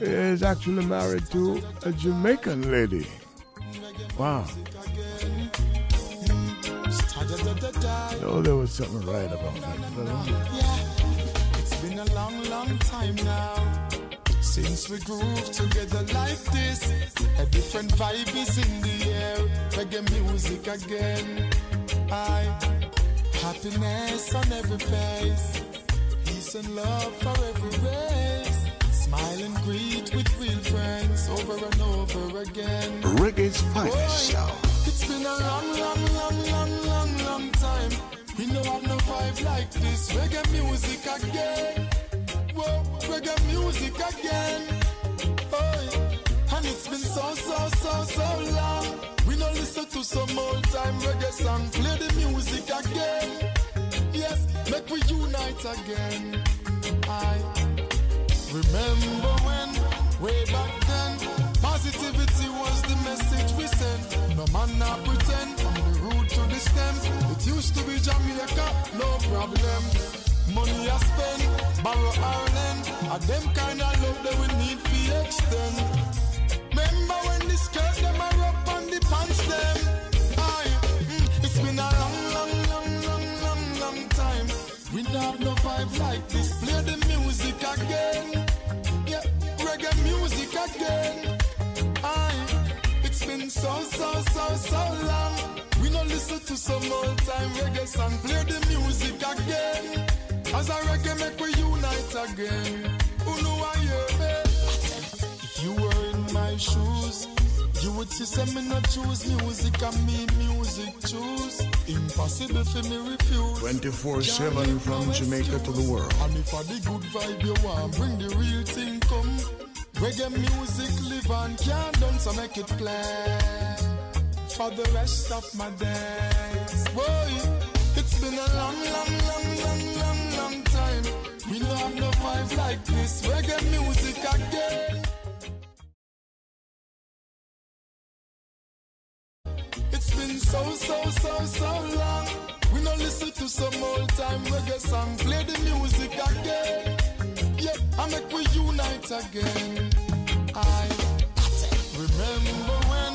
is actually married to a Jamaican lady. Wow. Oh, there was something right about that fella. It's been a long, long time now since we groove together like this. A different vibe is in the air. Reggae music again. I happiness on every face, peace and love for every race. Smile and greet with real friends over and over again. Reggae's finest show. It's been a long, long, long, long, long, long time. We know have no vibe like this. Reggae music again. Whoa, reggae music again. Oh, and it's been so, so, so, so long. We don't listen to some old time reggae song. Play the music again. Yes, make we unite again. I remember when, way back then, positivity was the message we sent. No man not pretend from the root to the stem. It used to be Jamaica, no problem. Money I spend, borrow Ireland. And them kind of love that we need to extend. Remember when the skirt them are up on the pants them? Aye, mm, it's been a long, long, long, long, long, long time. We don't have no vibe like this. Play the music again. Yeah, reggae music again. Aye, it's been so, so, so, so long. We don't listen to some old time reggae song. Play the music again. As a reggae make we unite again. Who know I? If you were in my shoes, you would see some me not choose music and me music choose. Impossible for me refuse. 24 7 from Jamaica to the world. And if I the good vibe you want, bring the real thing come. Reggae music live on, can't dance, so make it play. For the rest of my days. Boy, it's been a long, long. We don't have no vibe like this. Reggae music again. It's been so, so, so, so long. We don't listen to some old time reggae song. Play the music again. Yeah, I make we unite again. I remember when,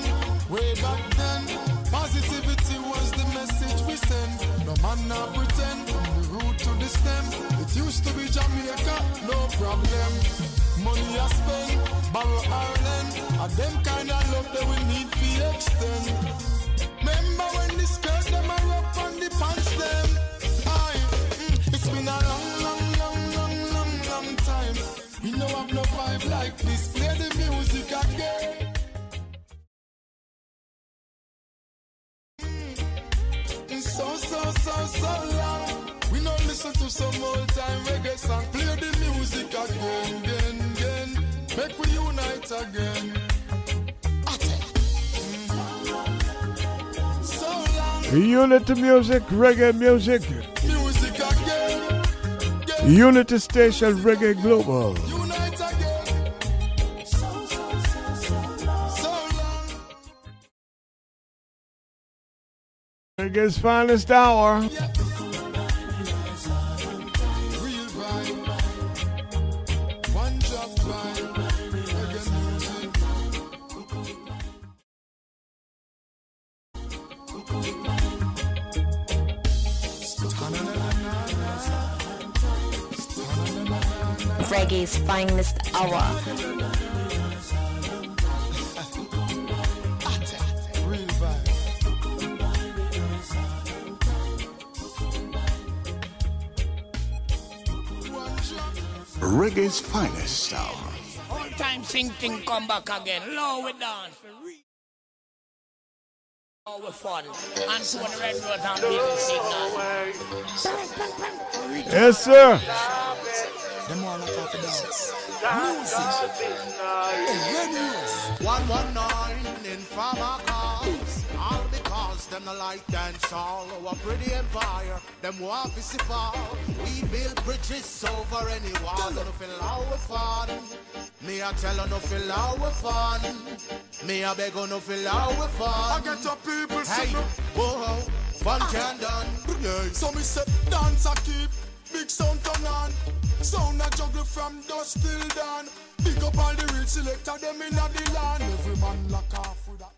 way back then, positivity was the message we sent. No man not pretend the stem. It used to be Jamaica, no problem. Money I spend, borrow Ireland, and them kind of love that we need to extend. Remember when the skirt them are up on the pants them? Aye, mm, it's been a long, long, long, long, long, long time. We know have no vibe like this. Play the music again. It's so, so, so, so long listen to some old time reggae song. Play the music again, again, again. Make we unite again. Unity music, reggae music. Music again. again. Unity Station Reggae Global. Reggae's finest hour. Yeah. Reggae's finest hour. Real. Reggae's finest hour. All time sing thing come back again. Low we dance. Low we fun. And to the red rose and Busy Signal. Yes, sir. Them all like off the dance. Music. One one nine in farmer cars. All because them no like dance all. Our pretty empire, them want to see fall. We build bridges over any wall. No feel our fun. Me I tell her no feel our fun. Me I beg her no feel our fun. I get your people hey, whoa, fun can done. Yeah. So me say dance I keep. Big sound turn on. Sound a juggle from dusk till dawn. Big up all the real selector, them in the land. Every man lock off with a.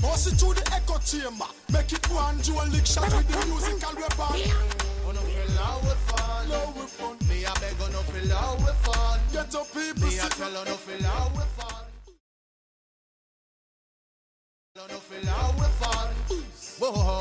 Bust it through the echo chamber. Make it one dual lick shot with the musical weapon. Oh, no feel how we fun. We fun. Me a beg no feel how we fun. Get up people. Me a tell no feel how we fun. No no feel how we fun. Whoa,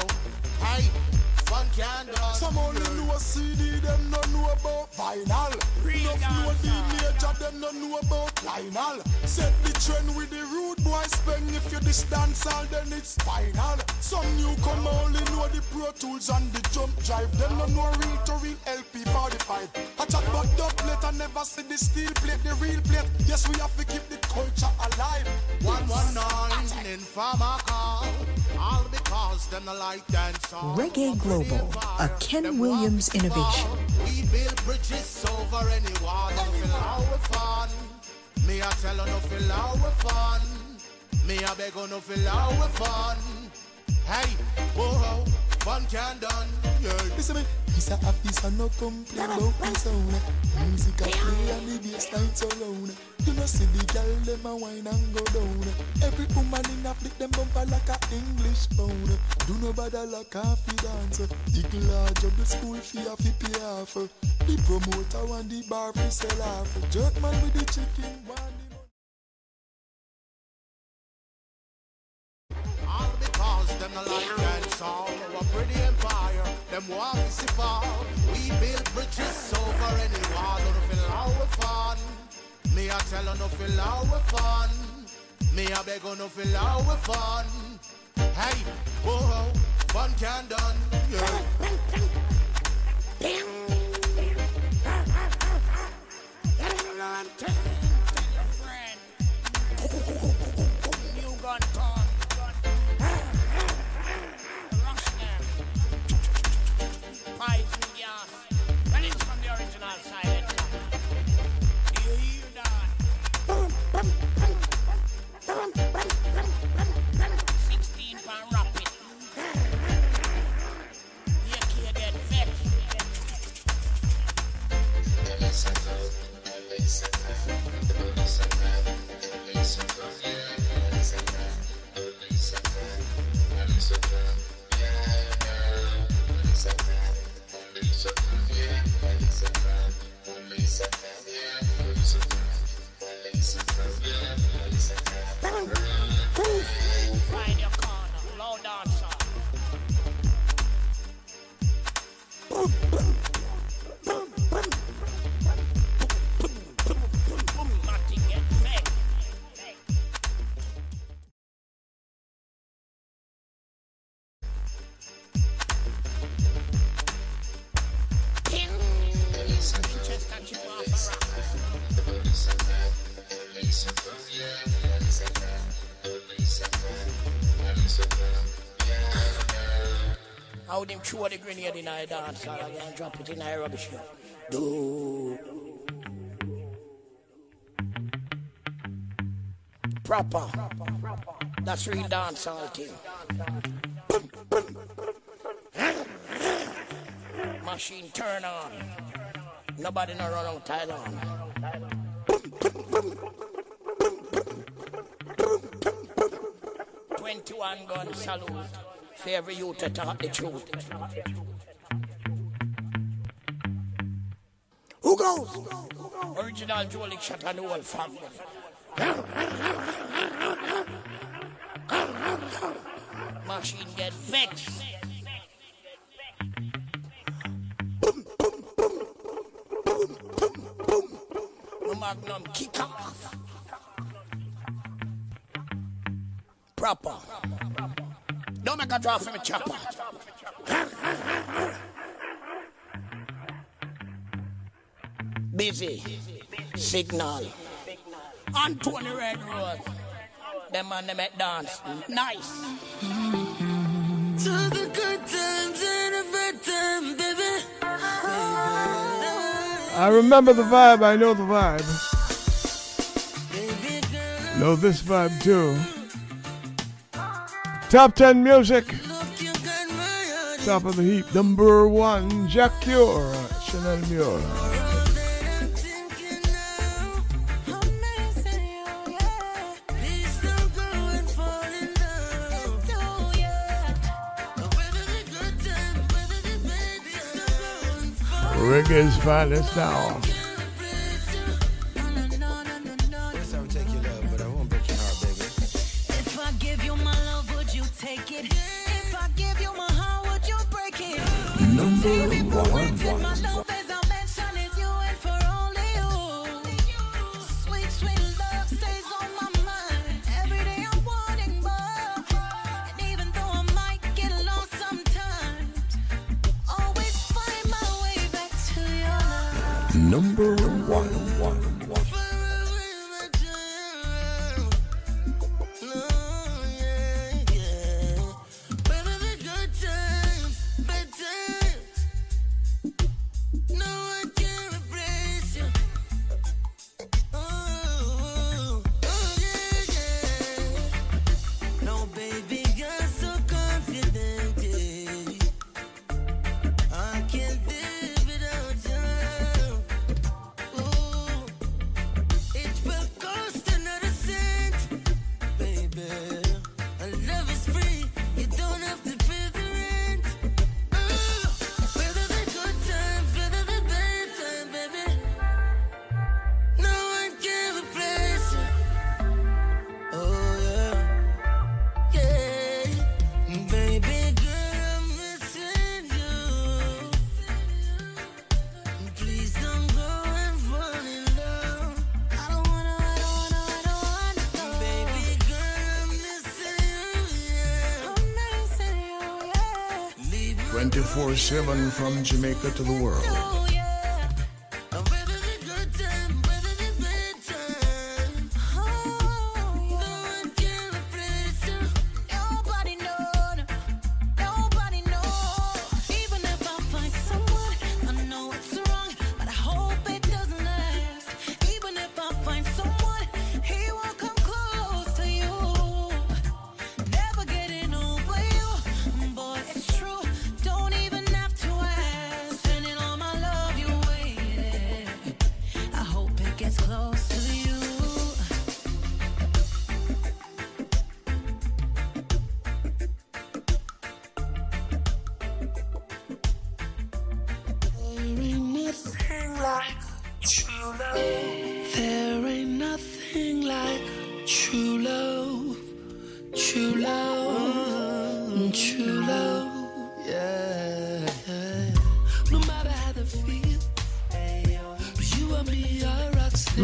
hey. Fun can done. Some only know CD, them no know about vinyl. Enough know the major, them no know about vinyl. Set the trend with the rude boy spend. If you this dance all, then it's final. Some newcomer only know the Pro Tools and the jump drive. Them no know real to real LP 45. I chat about doublet, I never see the steel plate, the real plate. Yes, we have to keep the culture alive. One one nine in farmer call. All because them no like dance all. Reggae Global, a Ken Williams innovation. We build bridges over any fun. Me I tell no we fun. Me I beg no we fun. Hey, whoa, fun can done. Yeah. Listen me. This a office and no complain about me sound. Music a play and the bass line so loud. You know see the girl them a wine and go down. Every woman in a flick them bumper like a English pound. Do no bother like coffee dance. The large of the school fee a fi pay off. The promoter and the bar fi sell off. Jerk man with the chicken one. Them no like dance all Our pretty empire, them want to see fall We build bridges over any wall Don't feel we fun Me I tell her no feel we fun Me I beg her no feel we fun Hey, whoa, fun can done, yeah Find by dance hall again, drop it in a rubbish. Do. Proper. That's real dance hall thing. Machine turn on. Nobody no run out Thailand. 21 gun salute. Favorite you to talk the truth. Who goes? Original Jolik Shatanual family. Machine get vexed. Boom, boom, boom, boom, boom, boom. The magnum kick off. Proper. Don't make a draw from a chopper. Busy. Signal. Anthony Red Rose. Them man, they at dance. Nice. To the good times and the bad time, baby. I remember the vibe. I know the vibe. Know this vibe too. Top 10 music. Top of the heap. Number one, Jack Cure, Chanel Muir. reggae's finest hour. from Jamaica to the world.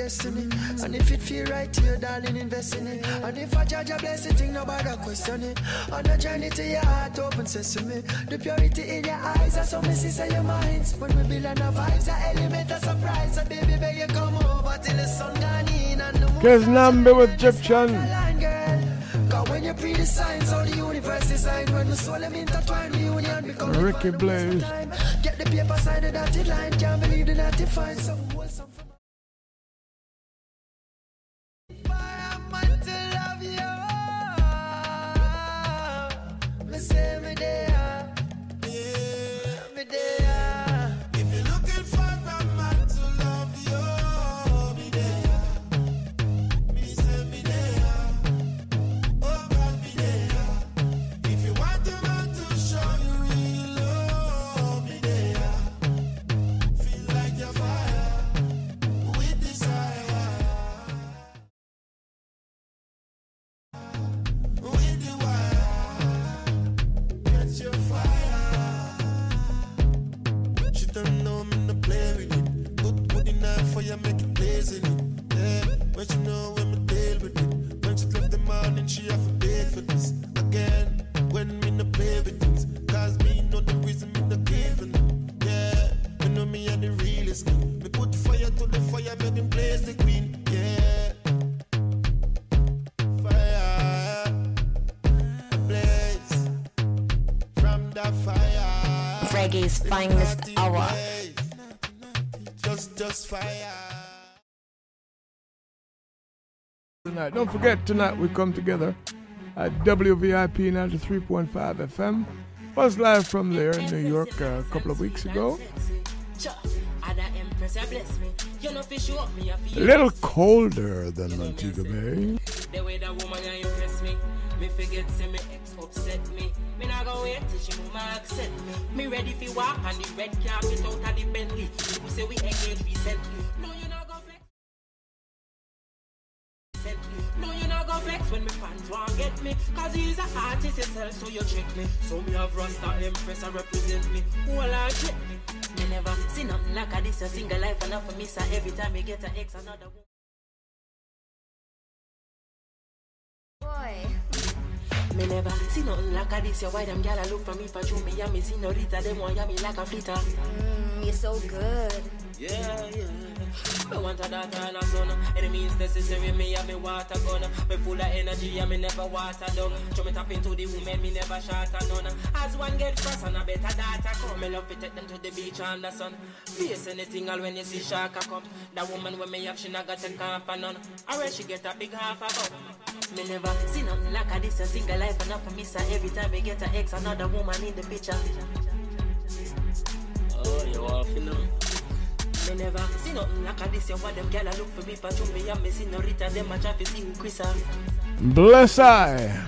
destiny. And if it feel right to you, darling, invest in it. And if I judge a blessing, think nobody question it. On a journey to your heart, open sesame. The purity in your eyes, that's how me see your minds. When we build on the vibes, I element a surprise. So baby, baby, you come over till the sun gone in and the moon. Number with Egyptian. When you pre the signs, all the universe designed. When the soul them intertwine, the union become Ricky Blaze. Get the paper signed, the dotted line. Can't believe the 95. So. Reggie's finest hour. Just, just fire. Tonight, don't forget tonight we come together at WVIP 93.5 FM. Was live from there in New York uh, a couple of weeks ago. A little colder than Montego Bay. Me. Not go wait till she mama accept me. Ready fi walk on the red carpet out of the Bentley. You say we engaged recently. No, you not go vex. No, you not go vex when me fans want get me. Cause he's an artist himself, so you check me. So me have Rasta Empress and represent me. Who I check me. Me never see nothing like a this. A single life enough for me, so every time me get an ex, another one. Boy. Me never see nothing like a this. You why them gyal look for me for true me and me see no Rita. Them want ya me like a flitter. Mm, you're so good. Yeah, yeah. Me want a daughter and a son. Any means necessary, me have me water gun. Me full of energy and me never water down. Show me tap into the woman, me never shot a none. As one get frost and a better daughter come. Me love to take them to the beach and the sun. Face anything all when you see shark a come. That woman when me have, she not got take half a none. Alright, she get a big half a cup. Me never see nothing like a this. A single life enough for me, so every time me get an ex, another woman in the picture. Oh, you want to know? Me never see nothing like a this. You want them gyal a look for me for true me and me see no Rita. Them a try to see who Chris are. Bless I.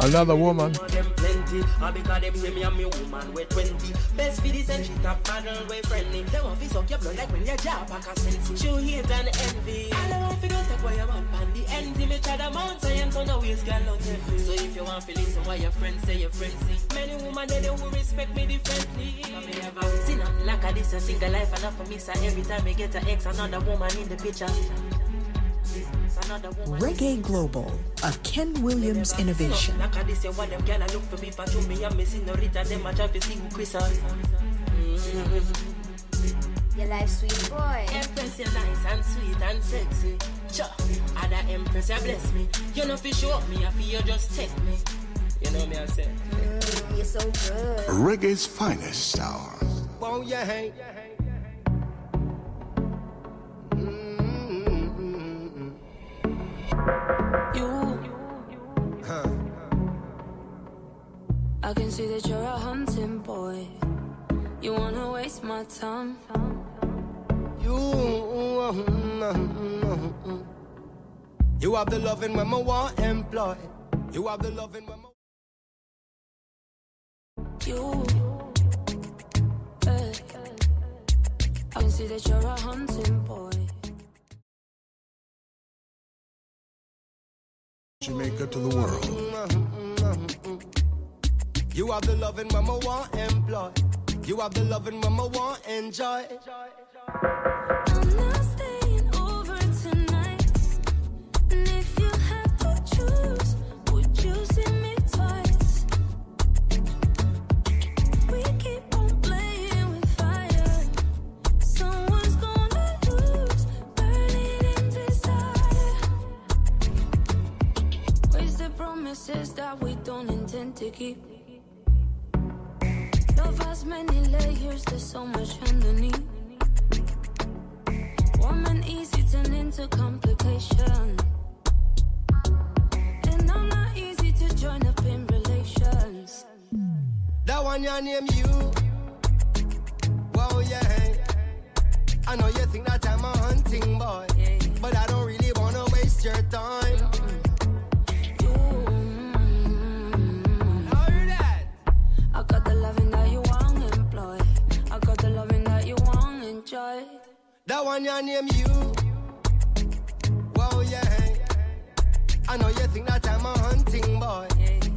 Another woman. them plenty. All because them say me and me woman we 20. Best for this and she top paddle we friendly. They want to suck your blood like when you job back a sense. Show hate and envy. All I want to do take away your man pan the envy. Me try the mount science on the waist girl don't tempt. So if you want to listen what your friends say, your friends see. Many women they don't respect me differently. But me never see nothing like a this a single life enough for me. So every time me get an ex, another woman in the picture. It's another woman. Reggae Global, a Ken Williams innovation. Like a this, you want them gyal a look for me for true me and me see no Rita. Them a try to see who Chris are. Your life sweet boy. Empress, you're nice and sweet and sexy. Cha, other Empress, you bless me. You know, fi show up me, I feel you just take me. You know me, I say. Mm. You're so good. Reggae's finest hour. Bon, yeah, hey. You, Huh. I can see that you're a hunting boy. You wanna waste my time. You, you have the loving when I want employ. You have the loving when I You, eh. I can see that you're a hunting boy. Jamaica to the world. You have the loving when I want employ. You have the loving when I want enjoy. I'm not promises that we don't intend to keep. Love has many layers, there's so much underneath. Warm and easy turn into complication. And I'm not easy to join up in relations. That one your name you. Wow, yeah. I know you think that I'm a hunting boy, but I don't really wanna waste your time. Enjoy. That one your name you. Wow, yeah. I know you think that I'm a hunting boy,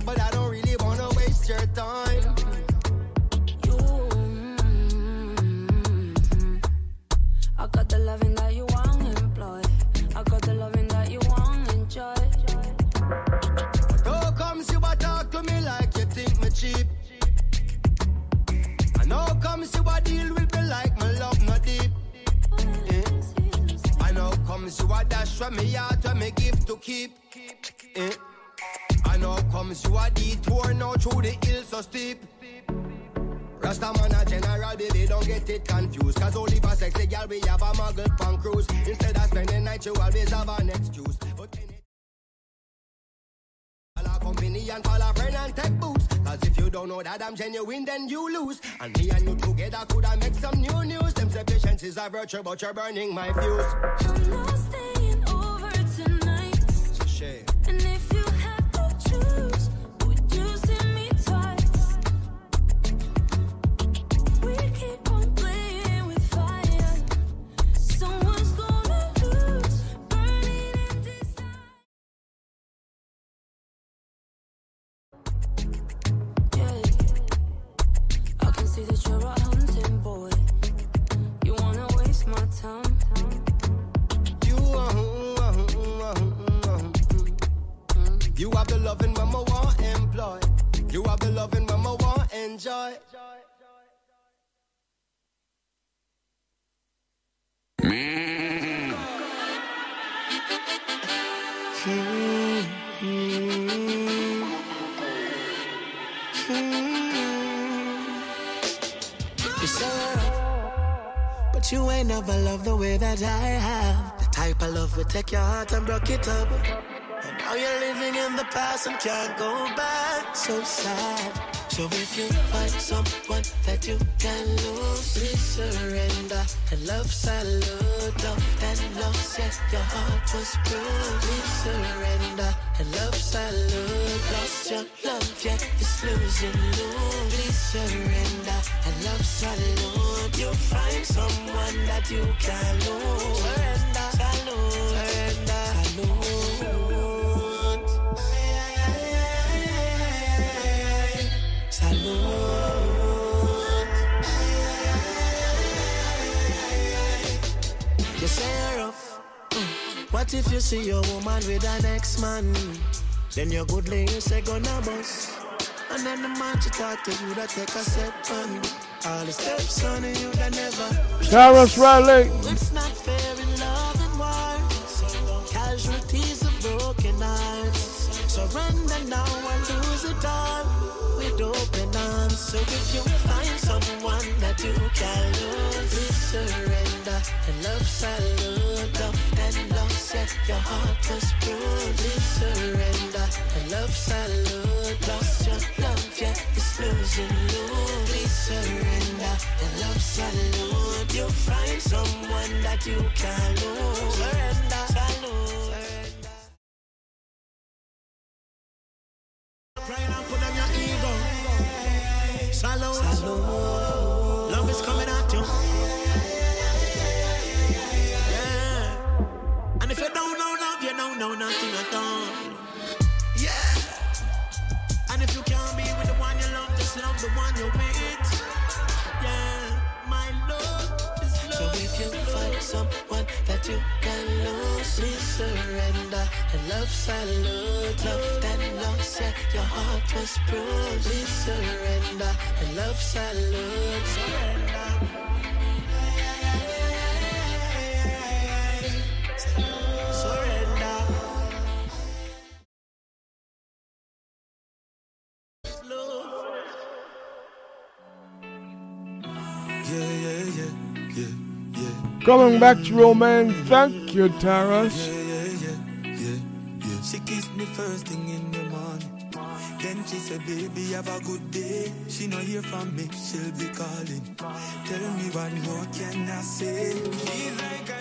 but I don't really wanna waste your time. You. Mm-hmm. I got the loving that you want, to employ. I got the loving that you want, to enjoy. How comes you a talk to me like you think me cheap? And how comes you a deal with comes you a dash from me heart when me give to keep? Eh? And how comes you a detour now through the hills so steep? Rasta man a general, baby, don't get it confused. Cause only for sexy girl we have a muggle punk cruise. Instead of spending night, you always have an excuse. But company and call a friend and take boots. Cause if you don't know that I'm genuine, then you lose. And me and you together could I make some new news. Them say patience is a virtue, but you're burning my fuse. I'm not staying over tonight. It's a shame. And if you enjoy. You say, but you ain't never loved the way that I have. The type of love would take your heart and broke it up. And now you're living in the past and can't go back. So sad. So if you find someone that you can lose, please surrender. And love salute, love that lost, yeah, your heart was bruised. Please surrender. And love salute, lost your love, yeah, it's losing lose. Please surrender. And love salute, you'll find someone that you can lose. Surrender, salute. What if you see your woman with an ex-man? Then your good lady say gonna bust. And then the man she talk to you that take a step on. All the steps on you that never. Tarrus Riley. It's not fair in love and war. Casualties of broken hearts. Surrender now and lose it all with open arms. So if you find someone that you can lose, please surrender and love salute. Your heart was bruised. Please surrender and love salute. Lost your love, yeah, it's losing lose. Please surrender and love salute. You'll find someone that you can lose. Surrender, salute. Surrender and love salute. Surrender. Surrender. Yeah, yeah, yeah, yeah, yeah. Coming back to romance. Thank you, Tarrus. Yeah, yeah, yeah, yeah, yeah. She kissed me first thing in the morning. Then she said, baby, have a good day. She no hear from me, she'll be calling. Tell me what more can I say? Feels like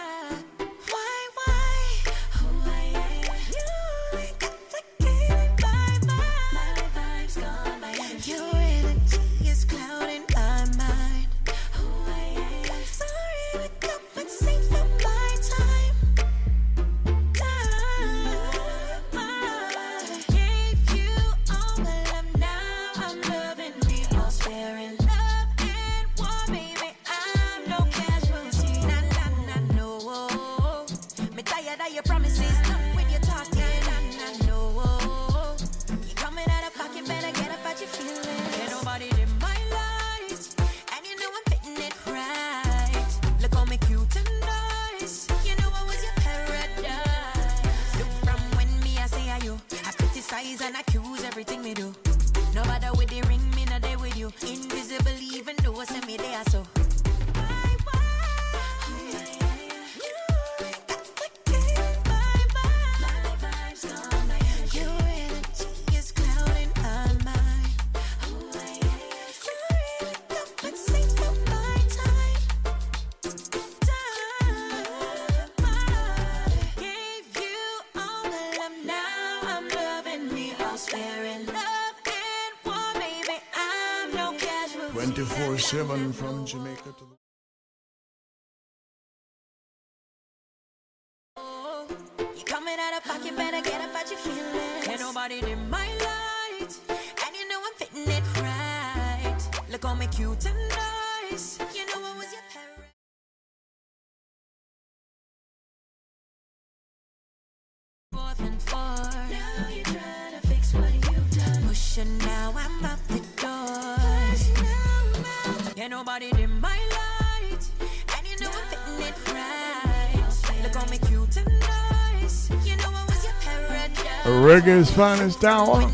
trip to the You coming out of pocket, better get up out your feelings. Ain't nobody dim my light, and you know I'm fitting it right. Look on me cute and nice. You know I was your parent. Forth and forth. Now you try to fix what you've done. Pushing now, I'm out the door. Push now, I'm out. Can't nobody dim Reggae's finest hour.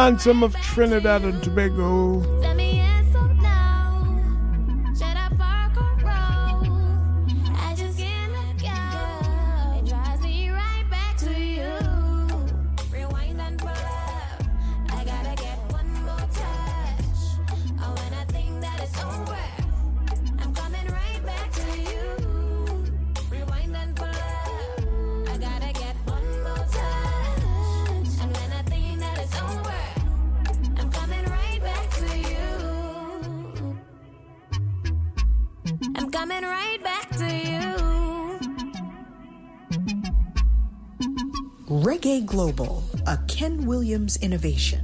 Ransom of Trinidad and Tobago. Innovation.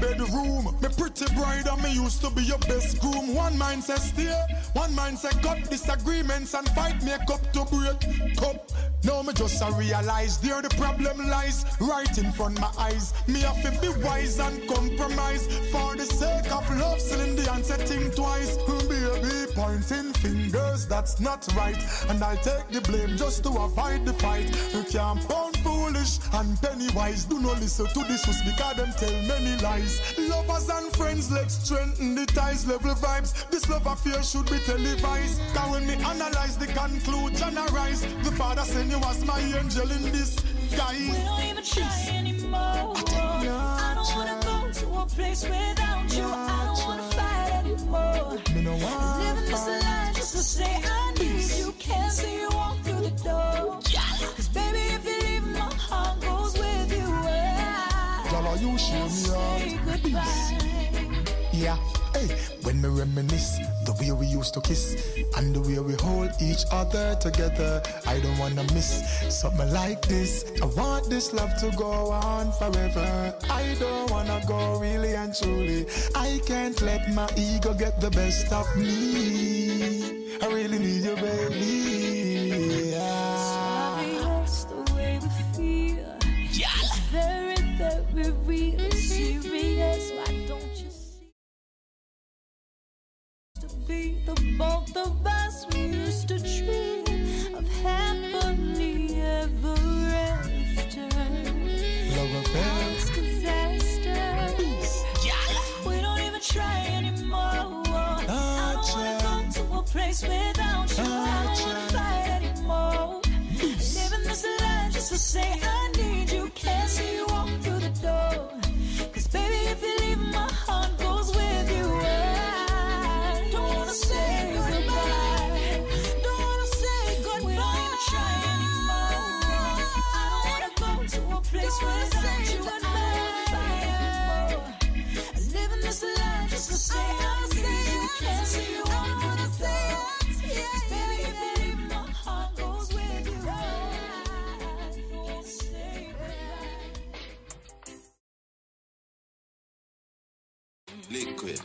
Bedroom. Me pretty bride and me used to be your best groom. One mind says stay, one mind says got disagreements and fight make up to break cup. Now me just a realize there the problem lies right in front my eyes. Me have to be wise and compromise for the sake of love. Selling the answer think twice. Baby pointing fingers, that's not right. And I'll take the blame just to avoid the fight. You can't foolish and penny wise. Do not listen to this because them tell many lies. Lovers and friends, let's strengthen the ties, level vibes. This love affair should be televised. Cause when me analyze the conclusion arise, the father send you as my angel in this guise. We don't even try anymore. I don't wanna go to a place without you. I don't wanna fight anymore. Me no Living this life just to say I need you. Can't see you walk through the door. Goes with you. Y'all, you share me out. Yeah, hey, when me reminisce the way we used to kiss and the way we hold each other together, I don't wanna miss something like this. I want this love to go on forever. I don't wanna go really and truly. I can't let my ego get the best of me. I really need you, baby. Be the both of us we used to dream of happily ever after. Love affair. It's disasters. We don't even try anymore. I don't wanna go to a place without you. I don't wanna fight anymore. Living this life just to say I need you. Can't see you walk through the door. Cause baby, if you Liquid.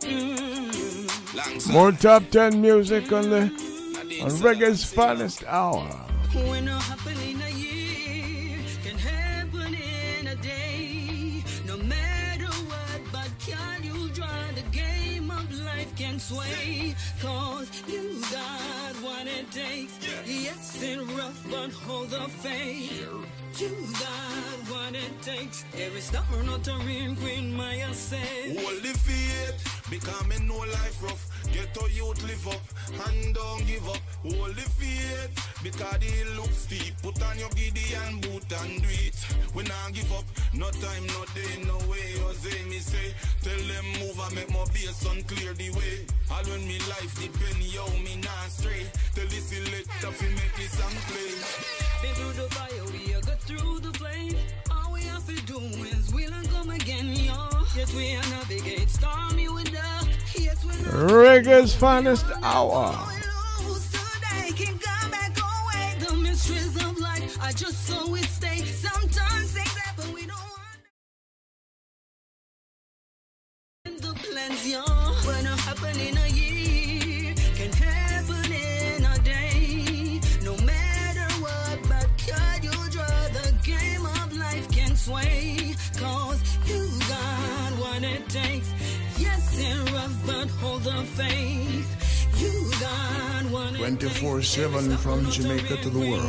Mm-hmm. More top 10 music on the mm-hmm. on Reggae's finest hour. When a happen in a year can happen in a day. No matter what, but can you draw the game of life can sway? Cause you got what it takes. Yes, it's rough, but hold the faith. You got what it takes. Every summer, not a real queen, Maya said. Hold the faith, because me know life rough. Get to youth live up and don't give up. The faith, because it looks steep. Put on your Gideon boot and do it. We not give up, no time, no day, no way. Jose me say, tell them move and make my bass and clear the way. All when me life depend, yo, me not stray. Tell the selector fi make this song play. Been through the fire, we are go through the flame. We have to do is we'll come again, yo. Yes, we are navigate stormy with the. Yes, we Reggae's finest hour. lose today, can come back away. The mysteries of life, I just saw it stay. Sometimes things happen, we don't want the plans, yo. When it happen in a year, rough, the faith. You got what it 24 7 from Jamaica to the world.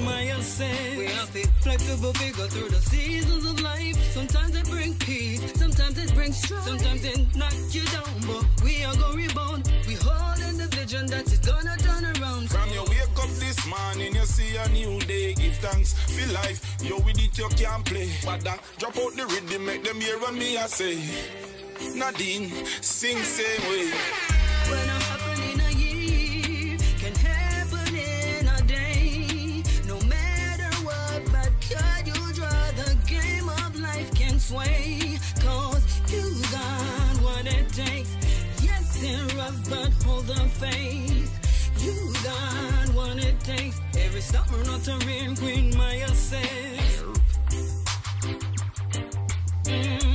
we have to flexible figure through the seasons of life. Sometimes it bring peace, sometimes it brings strife, sometimes it knock you down, but we are gonna rebound. We hold in the vision that it's gonna turn around. From your wake up this morning, you see a new day. Give thanks for life. Yo, with it you can't play. But that drop out the rhythm, make them hear what me I say. Nadine, sing same way. When it happen in a year, can happen in a day. No matter what, but can you draw the game of life can sway? Cause you got what it takes. Yes, it's rough, but hold the faith. You got what it takes. Every summer, not a real queen, says. Mm,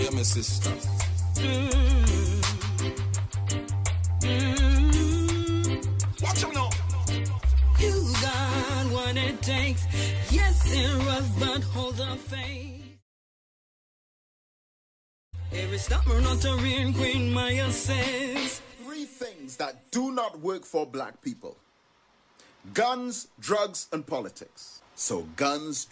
Yeah, my sister. Watch him now. You got what it takes. Yes, it's rough, but hold the faith. Every summer, not a real queen, Maya says. Three things that do not work for black people guns, drugs, and politics. So, guns,